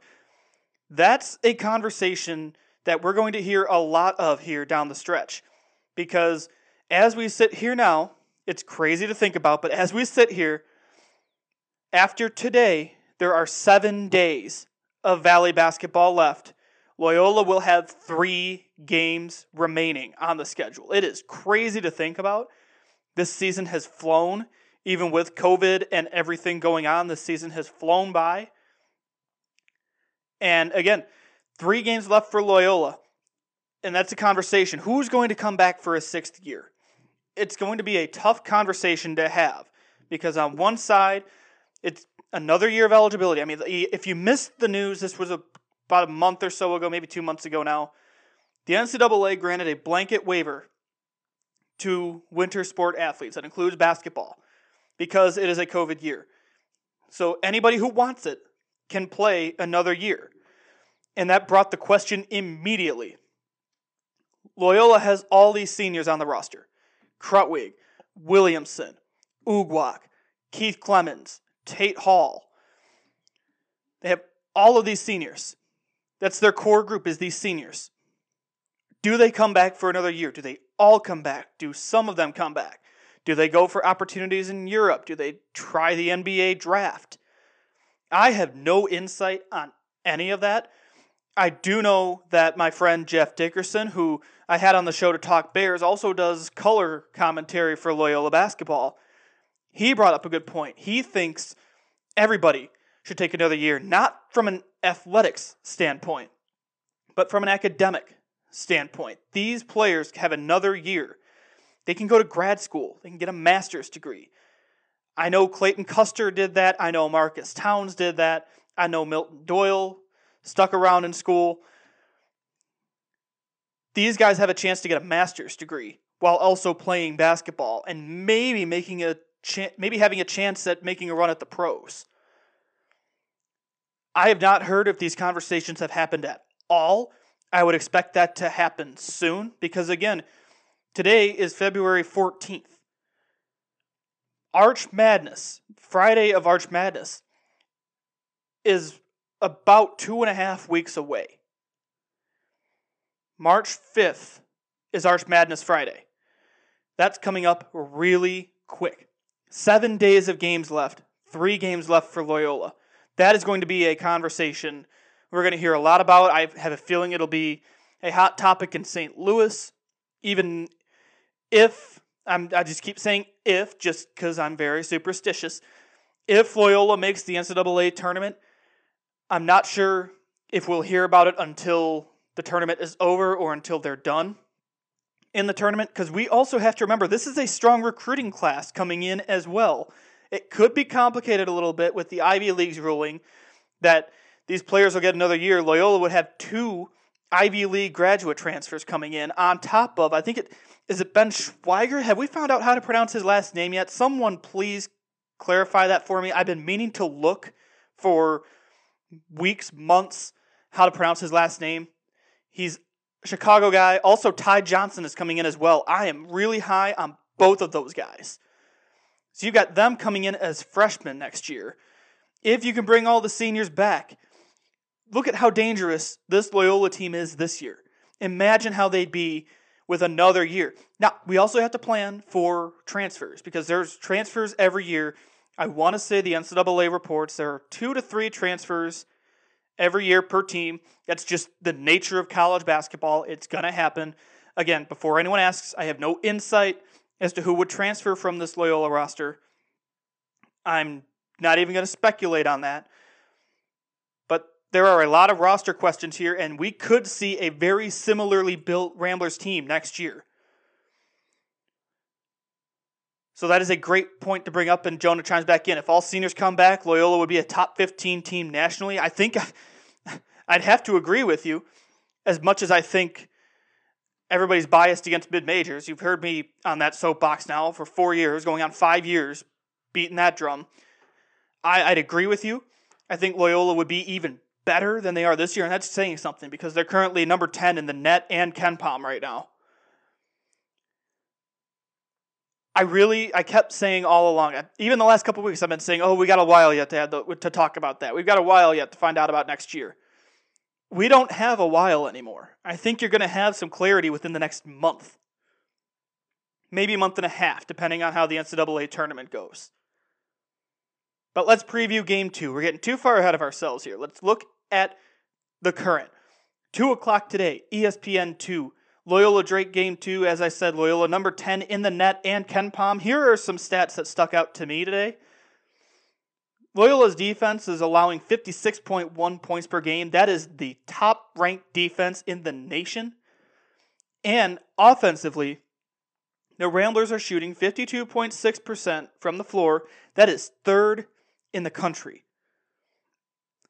That's a conversation that we're going to hear a lot of here down the stretch. Because as we sit here now, it's crazy to think about, but as we sit here, after today, there are seven days of Valley basketball left. Loyola will have three games remaining on the schedule. It is crazy to think about. This season has flown, even with COVID and everything going on, this season has flown by. And again, three games left for Loyola. And that's a conversation. Who's going to come back for a sixth year? It's going to be a tough conversation to have because on one side, it's another year of eligibility. I mean, if you missed the news, this was a, about a month or so ago, maybe two months ago now. The NCAA granted a blanket waiver to winter sport athletes that includes basketball because it is a COVID year. So anybody who wants it can play another year. And that brought the question immediately. Loyola has all these seniors on the roster Krutwig, Williamson, Uguak, Keith Clemens, Tate Hall. They have all of these seniors. That's their core group is these seniors. Do they come back for another year? Do they all come back? Do some of them come back? Do they go for opportunities in Europe? Do they try the NBA draft? I have no insight on any of that. I do know that my friend Jeff Dickerson, who I had on the show to talk Bears, also does color commentary for Loyola basketball. He brought up a good point. He thinks everybody should take another year, not from an athletics standpoint, but from an academic standpoint. These players have another year. They can go to grad school, they can get a master's degree. I know Clayton Custer did that. I know Marcus Towns did that. I know Milton Doyle stuck around in school. These guys have a chance to get a master's degree while also playing basketball and maybe making a maybe having a chance at making a run at the pros. I have not heard if these conversations have happened at all. I would expect that to happen soon because again, today is February 14th. Arch Madness, Friday of Arch Madness, is about two and a half weeks away. March 5th is Arch Madness Friday. That's coming up really quick. Seven days of games left, three games left for Loyola. That is going to be a conversation we're going to hear a lot about. I have a feeling it'll be a hot topic in St. Louis, even if I'm, I just keep saying if, just because I'm very superstitious. If Loyola makes the NCAA tournament, I'm not sure if we'll hear about it until the tournament is over or until they're done in the tournament, because we also have to remember this is a strong recruiting class coming in as well. It could be complicated a little bit with the Ivy League's ruling that these players will get another year. Loyola would have two Ivy League graduate transfers coming in on top of, I think it is it Ben Schwieger? Have we found out how to pronounce his last name yet? Someone please clarify that for me. I've been meaning to look for weeks, months, how to pronounce his last name. He's Chicago guy. Also, Ty Johnson is coming in as well. I am really high on both of those guys. So you've got them coming in as freshmen next year. If you can bring all the seniors back, look at how dangerous this Loyola team is this year. Imagine how they'd be with another year. Now, we also have to plan for transfers because there's transfers every year. I want to say the NCAA reports there are two to three transfers every year per team. That's just the nature of college basketball. It's going to happen. Again, before anyone asks, I have no insight as to who would transfer from this Loyola roster. I'm not even going to speculate on that. But there are a lot of roster questions here, and we could see a very similarly built Ramblers team next year. So that is a great point to bring up, and Jonah chimes back in. If all seniors come back, Loyola would be a top 15 team nationally. I think I'd have to agree with you, as much as I think everybody's biased against mid majors. You've heard me on that soapbox now for four years, going on five years, beating that drum. I, I'd agree with you. I think Loyola would be even better than they are this year, and that's saying something because they're currently number 10 in the net and KenPom right now. I really, I kept saying all along, even the last couple weeks, I've been saying, "Oh, we got a while yet to have the, to talk about that. We've got a while yet to find out about next year." We don't have a while anymore. I think you're going to have some clarity within the next month, maybe a month and a half, depending on how the NCAA tournament goes. But let's preview game two. We're getting too far ahead of ourselves here. Let's look at the current. Two o'clock today, ESPN two. Loyola Drake game two, as I said, Loyola number 10 in the net and KenPom. Here are some stats that stuck out to me today. Loyola's defense is allowing 56.1 points per game. That is the top ranked defense in the nation. And offensively, the Ramblers are shooting 52.6% from the floor. That is third in the country.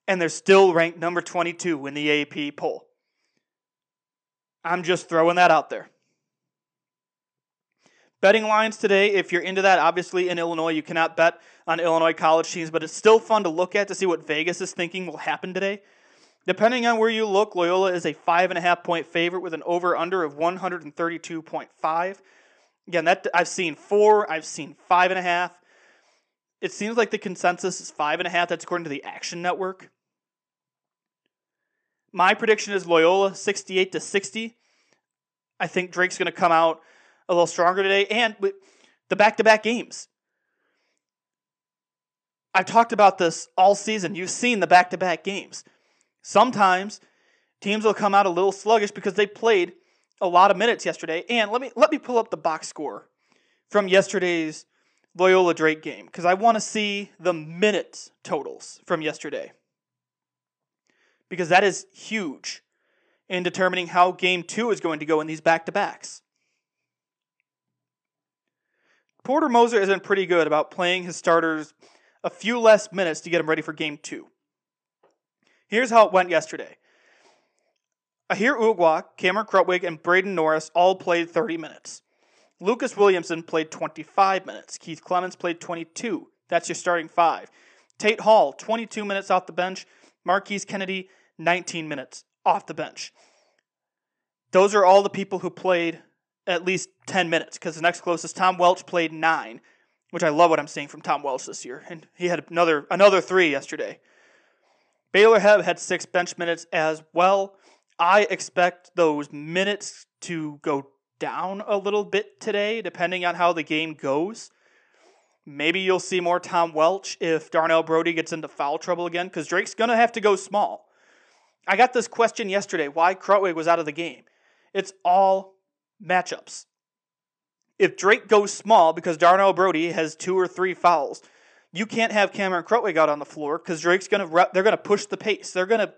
And they're still ranked number 22 in the AP poll. I'm just throwing that out there. Betting lines today, if you're into that, obviously in Illinois, you cannot bet on Illinois college teams, but it's still fun to look at to see what Vegas is thinking will happen today. Depending on where you look, Loyola is a five and a half point favorite with an over under of 132.5. Again, that I've seen four, I've seen five and a half. It seems like the consensus is five and a half. That's according to the Action Network. My prediction is Loyola 68 to 60. I think Drake's going to come out a little stronger today, and the back-to-back games. I've talked about this all season. You've seen the back-to-back games. Sometimes teams will come out a little sluggish because they played a lot of minutes yesterday. And let me let me pull up the box score from yesterday's Loyola Drake game because I want to see the minutes totals from yesterday. Because that is huge in determining how game 2 is going to go in these back-to-backs. Porter Moser has been pretty good about playing his starters a few less minutes to get them ready for game two. Here's how it went yesterday. Aher Uguak, Cameron Krutwig, and Braden Norris all played 30 minutes. Lucas Williamson played 25 minutes. Keith Clemens played 22. That's your starting five. Tate Hall, 22 minutes off the bench. Marquise Kennedy, 19 minutes off the bench. Those are all the people who played at least 10 minutes because the next closest, Tom Welch, played nine, which I love what I'm seeing from Tom Welch this year. And he had another another three yesterday. Baylor Hebb had six bench minutes as well. I expect those minutes to go down a little bit today, depending on how the game goes. Maybe you'll see more Tom Welch if Darnell Brodie gets into foul trouble again, because Drake's going to have to go small. I got this question yesterday why Krutwig was out of the game. It's all matchups. If Drake goes small because Darnell Brodie has two or three fouls, you can't have Cameron Krutwig out on the floor because Drake's gonna they're gonna push the pace. They're gonna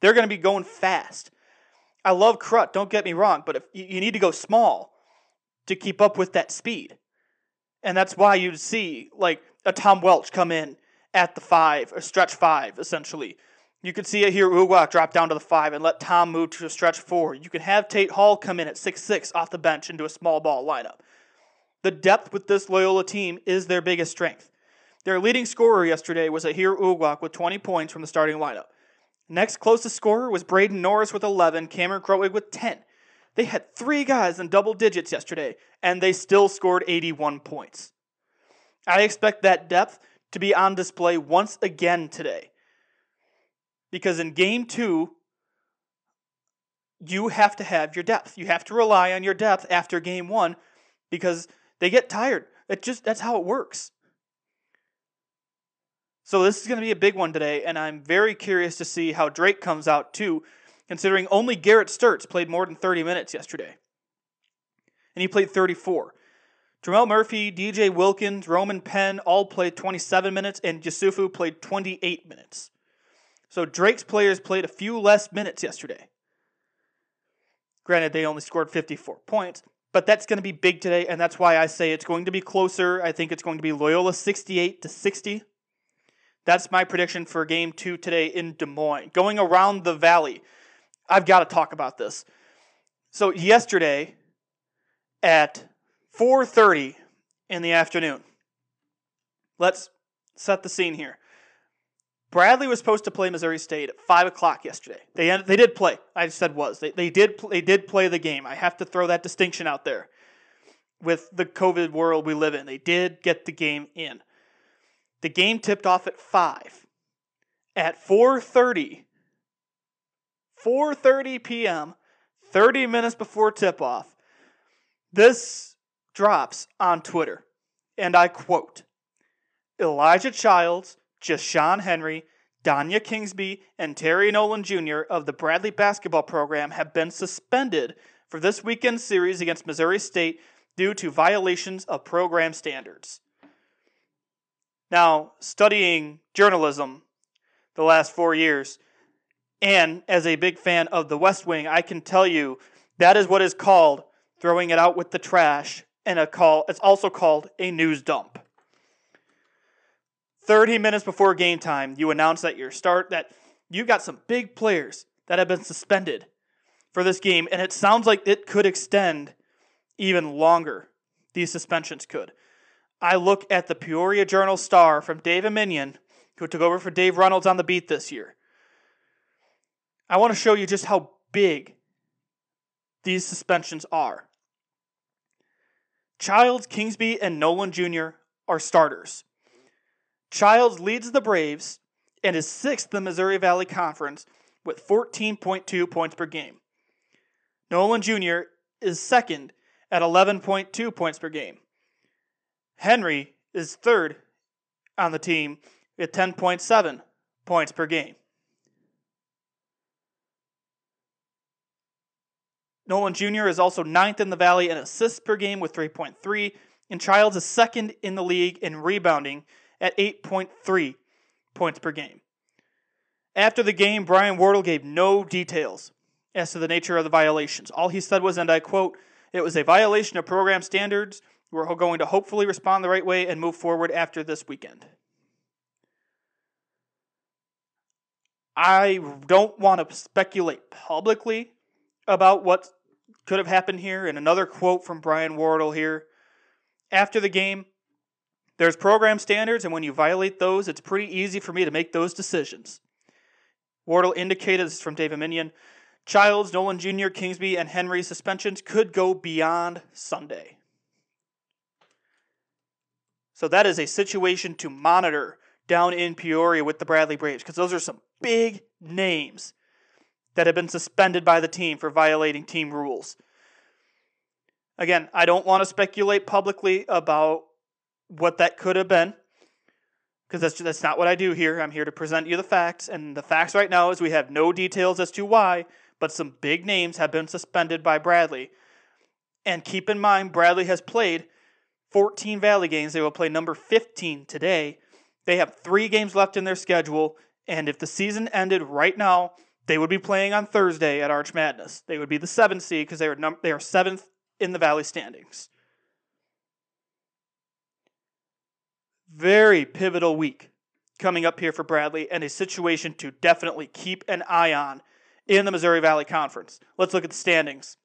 they're gonna be going fast. I love Crut, don't get me wrong, but if you need to go small to keep up with that speed. And that's why you'd see like a Tom Welch come in at the five, or stretch five, essentially. You could see it here, Uguak drop down to the five and let Tom move to a stretch four. You can have Tate Hall come in at six six off the bench into a small ball lineup. The depth with this Loyola team is their biggest strength. Their leading scorer yesterday was Aher Uguak with 20 points from the starting lineup. Next closest scorer was Braden Norris with 11, Cameron Krutwig with 10. They had three guys in double digits yesterday, and they still scored 81 points. I expect that depth to be on display once again today. Because in game two, you have to have your depth. You have to rely on your depth after game one because they get tired. It just that's how it works. So this is going to be a big one today, and I'm very curious to see how Drake comes out too, considering only Garrett Sturtz played more than 30 minutes yesterday. And he played 34. Tremell Murphy, DJ Wilkins, Roman Penn all played 27 minutes, and Yesufu played 28 minutes. So Drake's players played a few less minutes yesterday. Granted, they only scored 54 points, but that's going to be big today, and that's why I say it's going to be closer. I think it's going to be Loyola 68 to 60. That's my prediction for game two today in Des Moines. Going around the valley, I've got to talk about this. So yesterday at 4:30 in the afternoon, let's set the scene here. Bradley was supposed to play Missouri State at five o'clock yesterday. They they did play. I said was they they did they did play the game. I have to throw that distinction out there. With the COVID world we live in, they did get the game in. The game tipped off at five. At four thirty. 4:30 p.m., 30 minutes before tip off, this drops on Twitter, and I quote: Elijah Childs Ja'Shon Henry, Danya Kingsby, and Terry Nolan Jr. of the Bradley basketball program have been suspended for this weekend's series against Missouri State due to violations of program standards. Now, studying journalism the last four years, and as a big fan of the West Wing, I can tell you that is what is called throwing it out with the trash, and a call. It's also called a news dump. 30 minutes before game time, you announce that your start that you've got some big players that have been suspended for this game, and it sounds like it could extend even longer. these suspensions could. I look at the Peoria Journal Star from Dave Eminian, who took over for Dave Reynolds on the beat this year. I want to show you just how big these suspensions are. Childs, Kingsby, and Nolan Jr. are starters. Childs leads the Braves and is sixth in the Missouri Valley Conference with 14.2 points per game. Nolan Jr. is second at 11.2 points per game. Henry is third on the team at 10.7 points per game. Nolan Jr. is also ninth in the Valley in assists per game with 3.3, and Childs is second in the league in rebounding at 8.3 points per game. After the game, Brian Wardle gave no details as to the nature of the violations. All he said was, and I quote, it was a violation of program standards. We're going to hopefully respond the right way and move forward after this weekend. I don't want to speculate publicly about what could have happened here. And another quote from Brian Wardle here. After the game, there's program standards, and when you violate those, it's pretty easy for me to make those decisions. Wardle indicated this is from David Eminian. Childs, Nolan Jr., Kingsby, and Henry suspensions could go beyond Sunday. So that is a situation to monitor down in Peoria with the Bradley Braves because those are some big names that have been suspended by the team for violating team rules. Again, I don't want to speculate publicly about what that could have been because that's that's not what I do here. I'm here to present you the facts, and the facts right now is we have no details as to why, but some big names have been suspended by Bradley. And keep in mind, Bradley has played 14 Valley games. They will play number 15 today. They have three games left in their schedule, and if the season ended right now, they would be playing on Thursday at Arch Madness. They would be the seventh seed because they are num- they are seventh in the Valley standings. Very pivotal week coming up here for Bradley and a situation to definitely keep an eye on in the Missouri Valley Conference. Let's look at the standings.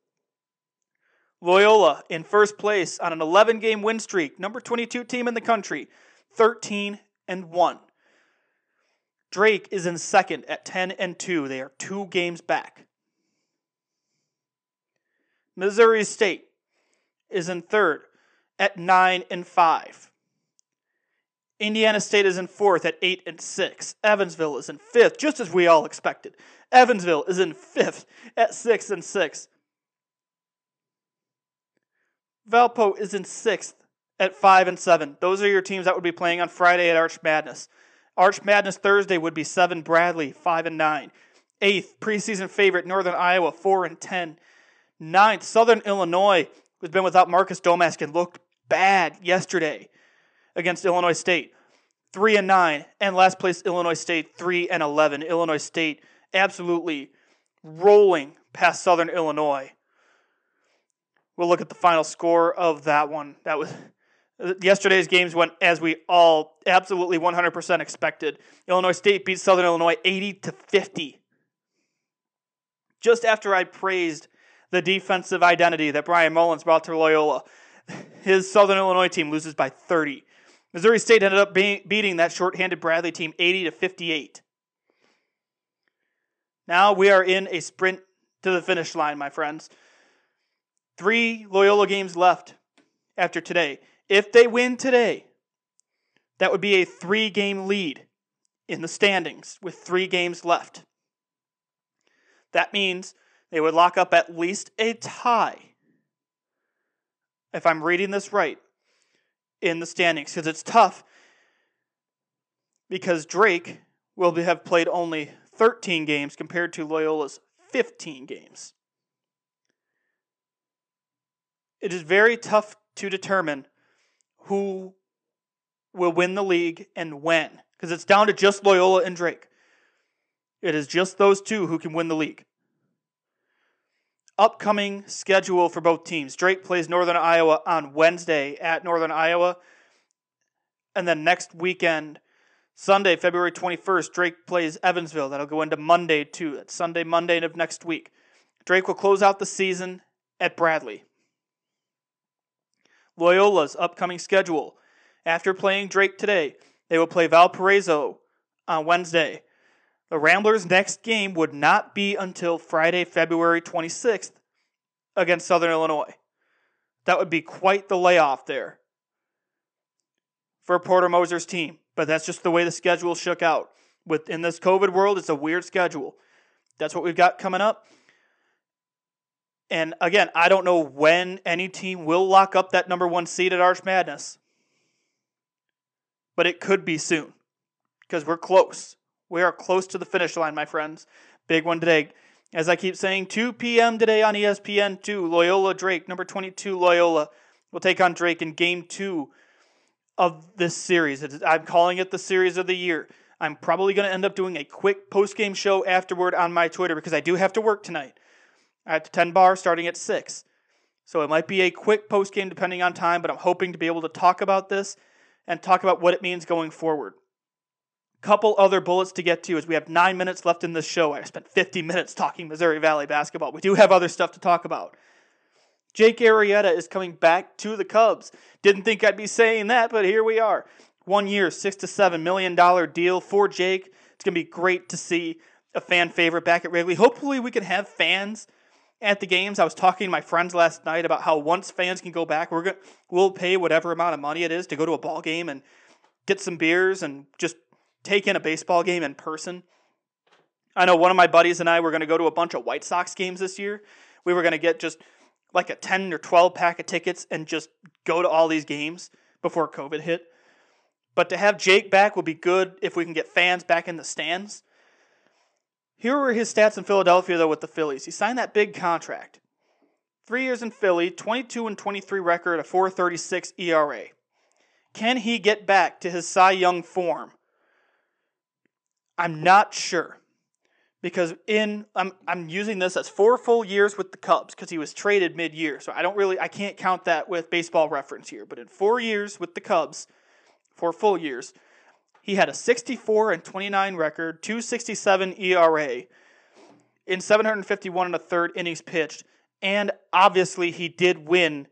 Loyola in first place on an 11 game win streak, number 22 team in the country, 13 and 1. Drake is in second at 10 and 2. They are two games back. Missouri State is in third at 9 and 5. Indiana State is in fourth at 8 and 6. Evansville is in fifth, just as we all expected. Evansville is in fifth at 6 and 6. Valpo is in sixth at 5 and 7. Those are your teams that would be playing on Friday at Arch Madness. Arch Madness Thursday would be 7 Bradley, 5 and 9. Eighth, preseason favorite Northern Iowa, 4 and 10. Ninth, Southern Illinois, who's been without Marcus Domask and looked bad yesterday against Illinois State. 3 and 9. And last place, Illinois State, 3 and 11. Illinois State absolutely rolling past Southern Illinois. We'll look at the final score of that one. That was yesterday's games went as we all absolutely 100% expected. Illinois State beat Southern Illinois 80 to 50. Just after I praised the defensive identity that Bryan Mullins brought to Loyola, his Southern Illinois team loses by 30. Missouri State ended up beating that shorthanded Bradley team 80 to 58. Now we are in a sprint to the finish line, my friends. Three Loyola games left after today. If they win today, that would be a three game lead in the standings with three games left. That means they would lock up at least a tie. If I'm reading this right, in the standings, because it's tough because Drake will have played only 13 games compared to Loyola's 15 games. It is very tough to determine who will win the league and when, because it's down to just Loyola and Drake. It is just those two who can win the league. Upcoming schedule for both teams. Drake plays Northern Iowa on Wednesday at Northern Iowa. And then next weekend, Sunday, February 21st, Drake plays Evansville. That'll go into Monday, too. That's Sunday, Monday of next week. Drake will close out the season at Bradley. Loyola's upcoming schedule. After playing Drake today, they will play Valparaiso on Wednesday. The Ramblers' next game would not be until Friday, February 26th against Southern Illinois. That would be quite the layoff there for Porter Moser's team, but that's just the way the schedule shook out. In this COVID world, it's a weird schedule. That's what we've got coming up. And again, I don't know when any team will lock up that number one seed at Arch Madness, but it could be soon because we're close. We are close to the finish line, my friends. Big one today. As I keep saying, 2 p.m. today on E ESPN2, Loyola Drake, number 22 Loyola, will take on Drake in game two of this series. I'm calling it the series of the year. I'm probably going to end up doing a quick post game show afterward on my Twitter because I do have to work tonight at the 10 bar starting at 6. So it might be a quick post game depending on time, but I'm hoping to be able to talk about this and talk about what it means going forward. Couple other bullets to get to as we have nine minutes left in this show. I spent 50 minutes talking Missouri Valley basketball. We do have other stuff to talk about. Jake Arrieta is coming back to the Cubs. Didn't think I'd be saying that, but here we are. One year, six to seven million dollar deal for Jake. It's gonna be great to see a fan favorite back at Wrigley. Hopefully, we can have fans at the games. I was talking to my friends last night about how once fans can go back, we're gonna we'll pay whatever amount of money it is to go to a ball game and get some beers and just take in a baseball game in person. I know one of my buddies and I were going to go to a bunch of White Sox games this year. We were going to get just like a 10 or 12 pack of tickets and just go to all these games before COVID hit. But to have Jake back would be good if we can get fans back in the stands. Here were his stats in Philadelphia, though, with the Phillies. He signed that big contract. Three years in Philly, 22 and 23 record, a 436 ERA. Can he get back to his Cy Young form? I'm not sure because in I'm I'm using this as four full years with the Cubs because he was traded mid-year. So I don't really I can't count that with baseball reference here, but in 4 years with the Cubs, four full years, he had a 64 and 29 record, 267 ERA in 751 and a third innings pitched, and obviously he did win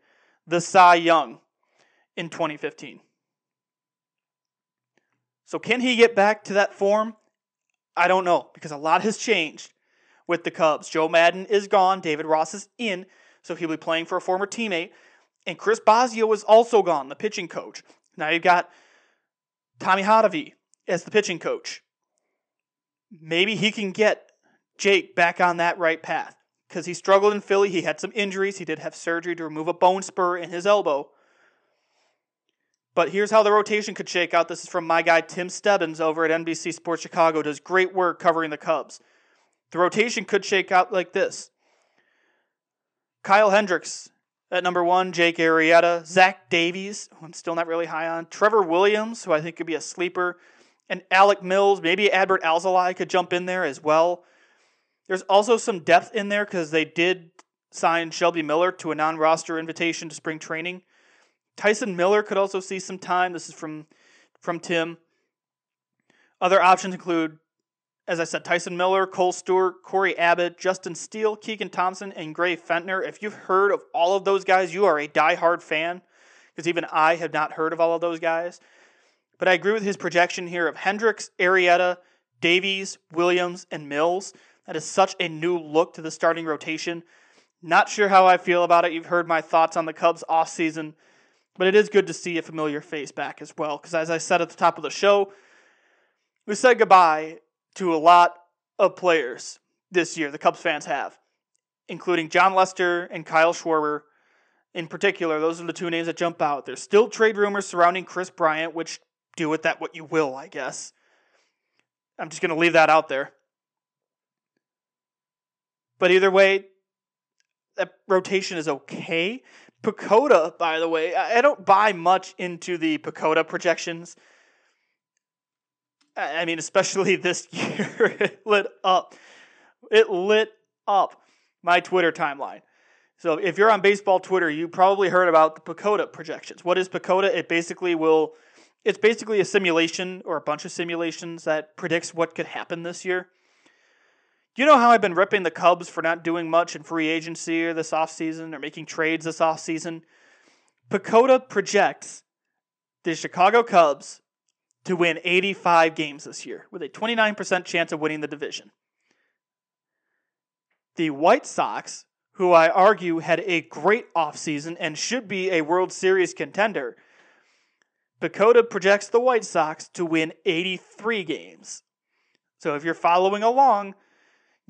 the Cy Young in 2015. So can he get back to that form? I don't know because a lot has changed with the Cubs. Joe Maddon is gone, David Ross is in, so he'll be playing for a former teammate, and Chris Bosio is also gone, the pitching coach. Now you've got Tommy Hottovy as the pitching coach. Maybe he can get Jake back on that right path because he struggled in Philly. He had some injuries. He did have surgery to remove a bone spur in his elbow. But here's how the rotation could shake out. This is from my guy Tim Stebbins over at NBC Sports Chicago. Does great work covering the Cubs. The rotation could shake out like this: Kyle Hendricks at number one, Jake Arrieta, Zach Davies, I'm still not really high on, Trevor Williams, who I think could be a sleeper, and Alec Mills. Maybe Adbert Alzolay could jump in there as well. There's also some depth in there because they did sign Shelby Miller to a non-roster invitation to spring training. Tyson Miller could also see some time. This is from from Tim. Other options include, as I said, Tyson Miller, Kohl Stewart, Cory Abbott, Justin Steele, Keegan Thompson, and Gray Fenter. If you've heard of all of those guys, you are a diehard fan, because even I have not heard of all of those guys. But I agree with his projection here of Hendricks, Arrieta, Davies, Williams, and Mills. That is such a new look to the starting rotation. Not sure how I feel about it. You've heard my thoughts on the Cubs offseason. But it is good to see a familiar face back as well. Because as I said at the top of the show, we said goodbye to a lot of players this year, the Cubs fans have, including Jon Lester and Kyle Schwarber. In particular, those are the two names that jump out. There's still trade rumors surrounding Kris Bryant, which do with that what you will, I guess. I'm just going to leave that out there. But either way, that rotation is okay. PECOTA, by the way, I don't buy much into the PECOTA projections. I I mean, especially this year, it lit up. It lit up my Twitter timeline. So if you're on baseball Twitter, you probably heard about the PECOTA projections. What is Pacoda? It basically will it's basically a simulation or a bunch of simulations that predicts what could happen this year. Do you know how I've been ripping the Cubs for not doing much in free agency or this offseason or making trades this offseason? PECOTA projects the Chicago Cubs to win 85 games this year with a 29% chance of winning the division. The White Sox, who I argue had a great offseason and should be a World Series contender, PECOTA projects the White Sox to win 83 games. So if you're following along,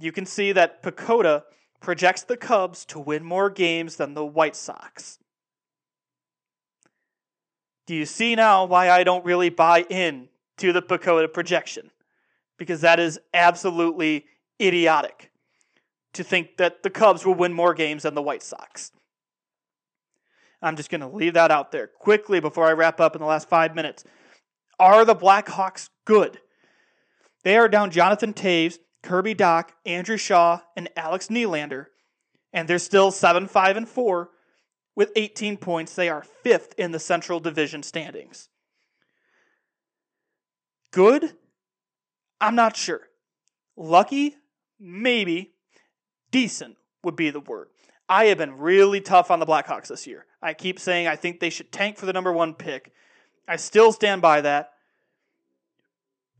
you can see that PECOTA projects the Cubs to win more games than the White Sox. Do you see now why I don't really buy in to the PECOTA projection? Because that is absolutely idiotic to think that the Cubs will win more games than the White Sox. I'm just going to leave that out there quickly before I wrap up in the last five minutes. Are the Blackhawks good? They are down Jonathan Toews, Kirby Dach, Andrew Shaw, and Alex Nylander, and they're still 7 5 and 4 with 18 points. They are fifth in the Central Division standings. Good? I'm not sure. Lucky? Maybe. Decent would be the word. I have been really tough on the Blackhawks this year. I keep saying I think they should tank for the number one pick. I still stand by that.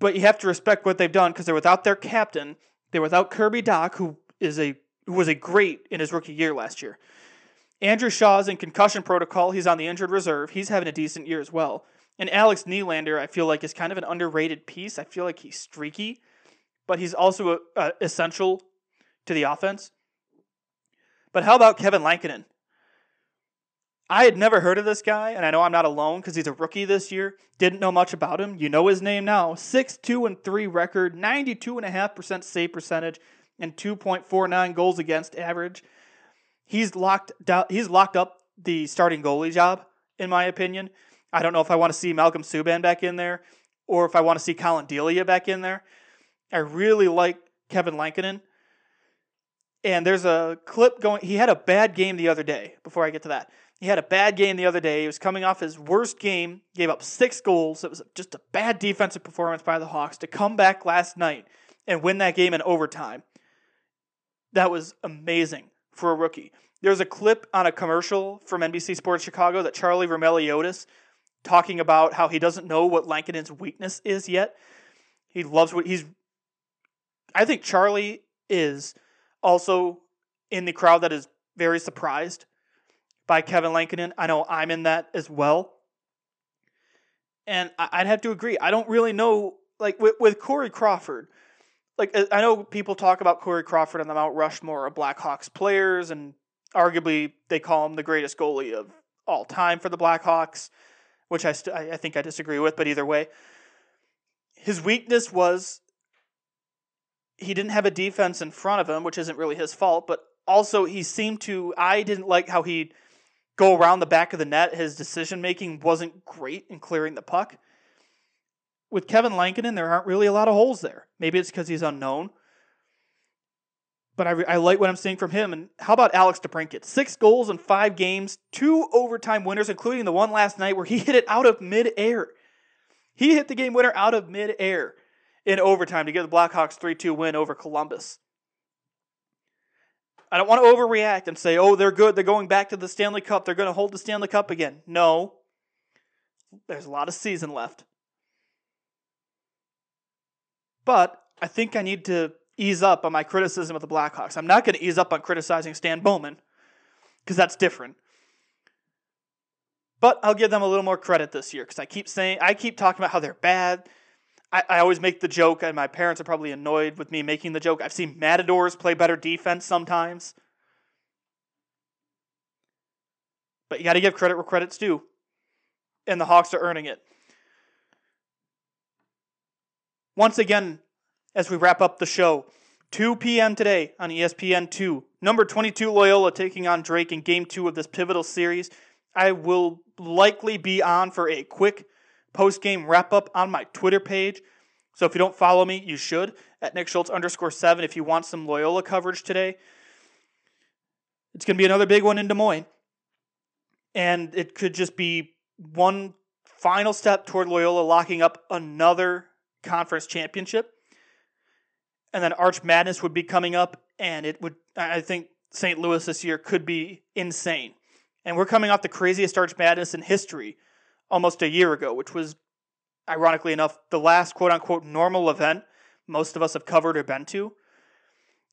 But you have to respect what they've done because they're without their captain. They're without Kirby Dach, who is a who was a great in his rookie year last year. Andrew Shaw's in concussion protocol. He's on the injured reserve. He's having a decent year as well. And Alex Nylander, I feel like, is kind of an underrated piece. I feel like he's streaky, but he's also a, a essential to the offense. But how about Kevin Lankinen? I had never heard of this guy, and I know I'm not alone because he's a rookie this year. Didn't know much about him. You know his name now. 6 2 and 3 record, 92.5% save percentage, and 2.49 goals against average. He's locked down, he's locked up the starting goalie job, in my opinion. I don't know if I want to see Malcolm Subban back in there or if I want to see Collin Delia back in there. I really like Kevin Lankinen. And there's a clip going. He had a bad game the other day. Before I get to that, he had a bad game the other day. He was coming off his worst game, gave up six goals. It was just a bad defensive performance by the Hawks to come back last night and win that game in overtime. That was amazing for a rookie. There's a clip on a commercial from NBC Sports Chicago that Charlie Roumeliotis talking about how he doesn't know what Lankinen's weakness is yet. He loves what he's. I think Charlie is also in the crowd that is very surprised by Kevin Lankinen. I know I'm in that as well. And I'd have to agree. I don't really know, like with, with Corey Crawford, like I know people talk about Corey Crawford and the Mount Rushmore of Blackhawks players, and arguably they call him the greatest goalie of all time for the Blackhawks, which I, st- I think I disagree with, but either way. His weakness was he didn't have a defense in front of him, which isn't really his fault, but also he seemed to I didn't like how he'd go around the back of the net. His decision making wasn't great in clearing the puck. With Kevin Lankinen, there aren't really a lot of holes there. Maybe it's because he's unknown. But I, I like what I'm seeing from him. And how about Alex DeBrincat? Six goals in five games, two overtime winners, including the one last night where he hit it out of midair. He hit the game winner out of midair in overtime to give the Blackhawks 3 2 win over Columbus. I don't want to overreact and say, oh, they're good. They're going back to the Stanley Cup. They're going to hold the Stanley Cup again. No. There's a lot of season left. But I think I need to ease up on my criticism of the Blackhawks. I'm not going to ease up on criticizing Stan Bowman because that's different. But I'll give them a little more credit this year because I keep saying I keep talking about how they're bad. I, I always make the joke, and my parents are probably annoyed with me making the joke. I've seen Matadors play better defense sometimes. But you got to give credit where credit's due. And the Hawks are earning it. Once again, as we wrap up the show, 2 p.m. today on E ESPN2, number 22 Loyola taking on Drake in game two of this pivotal series. I will likely be on for a quick post game wrap up on my Twitter page. So if you don't follow me, you should at Nick Schultz underscore seven if you want some Loyola coverage today. It's going to be another big one in Des Moines. And it could just be one final step toward Loyola locking up another conference championship. And then Arch Madness would be coming up, and it would, I think St. Louis this year could be insane. And we're coming off the craziest Arch Madness in history almost a year ago, which was, ironically enough, the last quote unquote normal event most of us have covered or been to.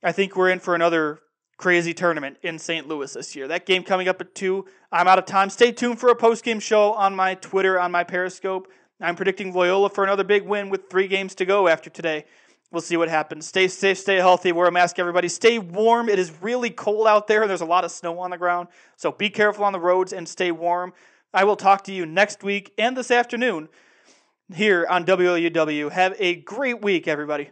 I think we're in for another crazy tournament in St. Louis this year. That game coming up at 2. I'm out of time. Stay tuned for a post game show on my Twitter, on my Periscope. I'm predicting Loyola for another big win with three games to go after today. We'll see what happens. Stay safe, stay healthy, wear a mask, everybody. Stay warm. It is really cold out there. There's a lot of snow on the ground. So be careful on the roads and stay warm. I will talk to you next week and this afternoon here on WLUW. Have a great week, everybody.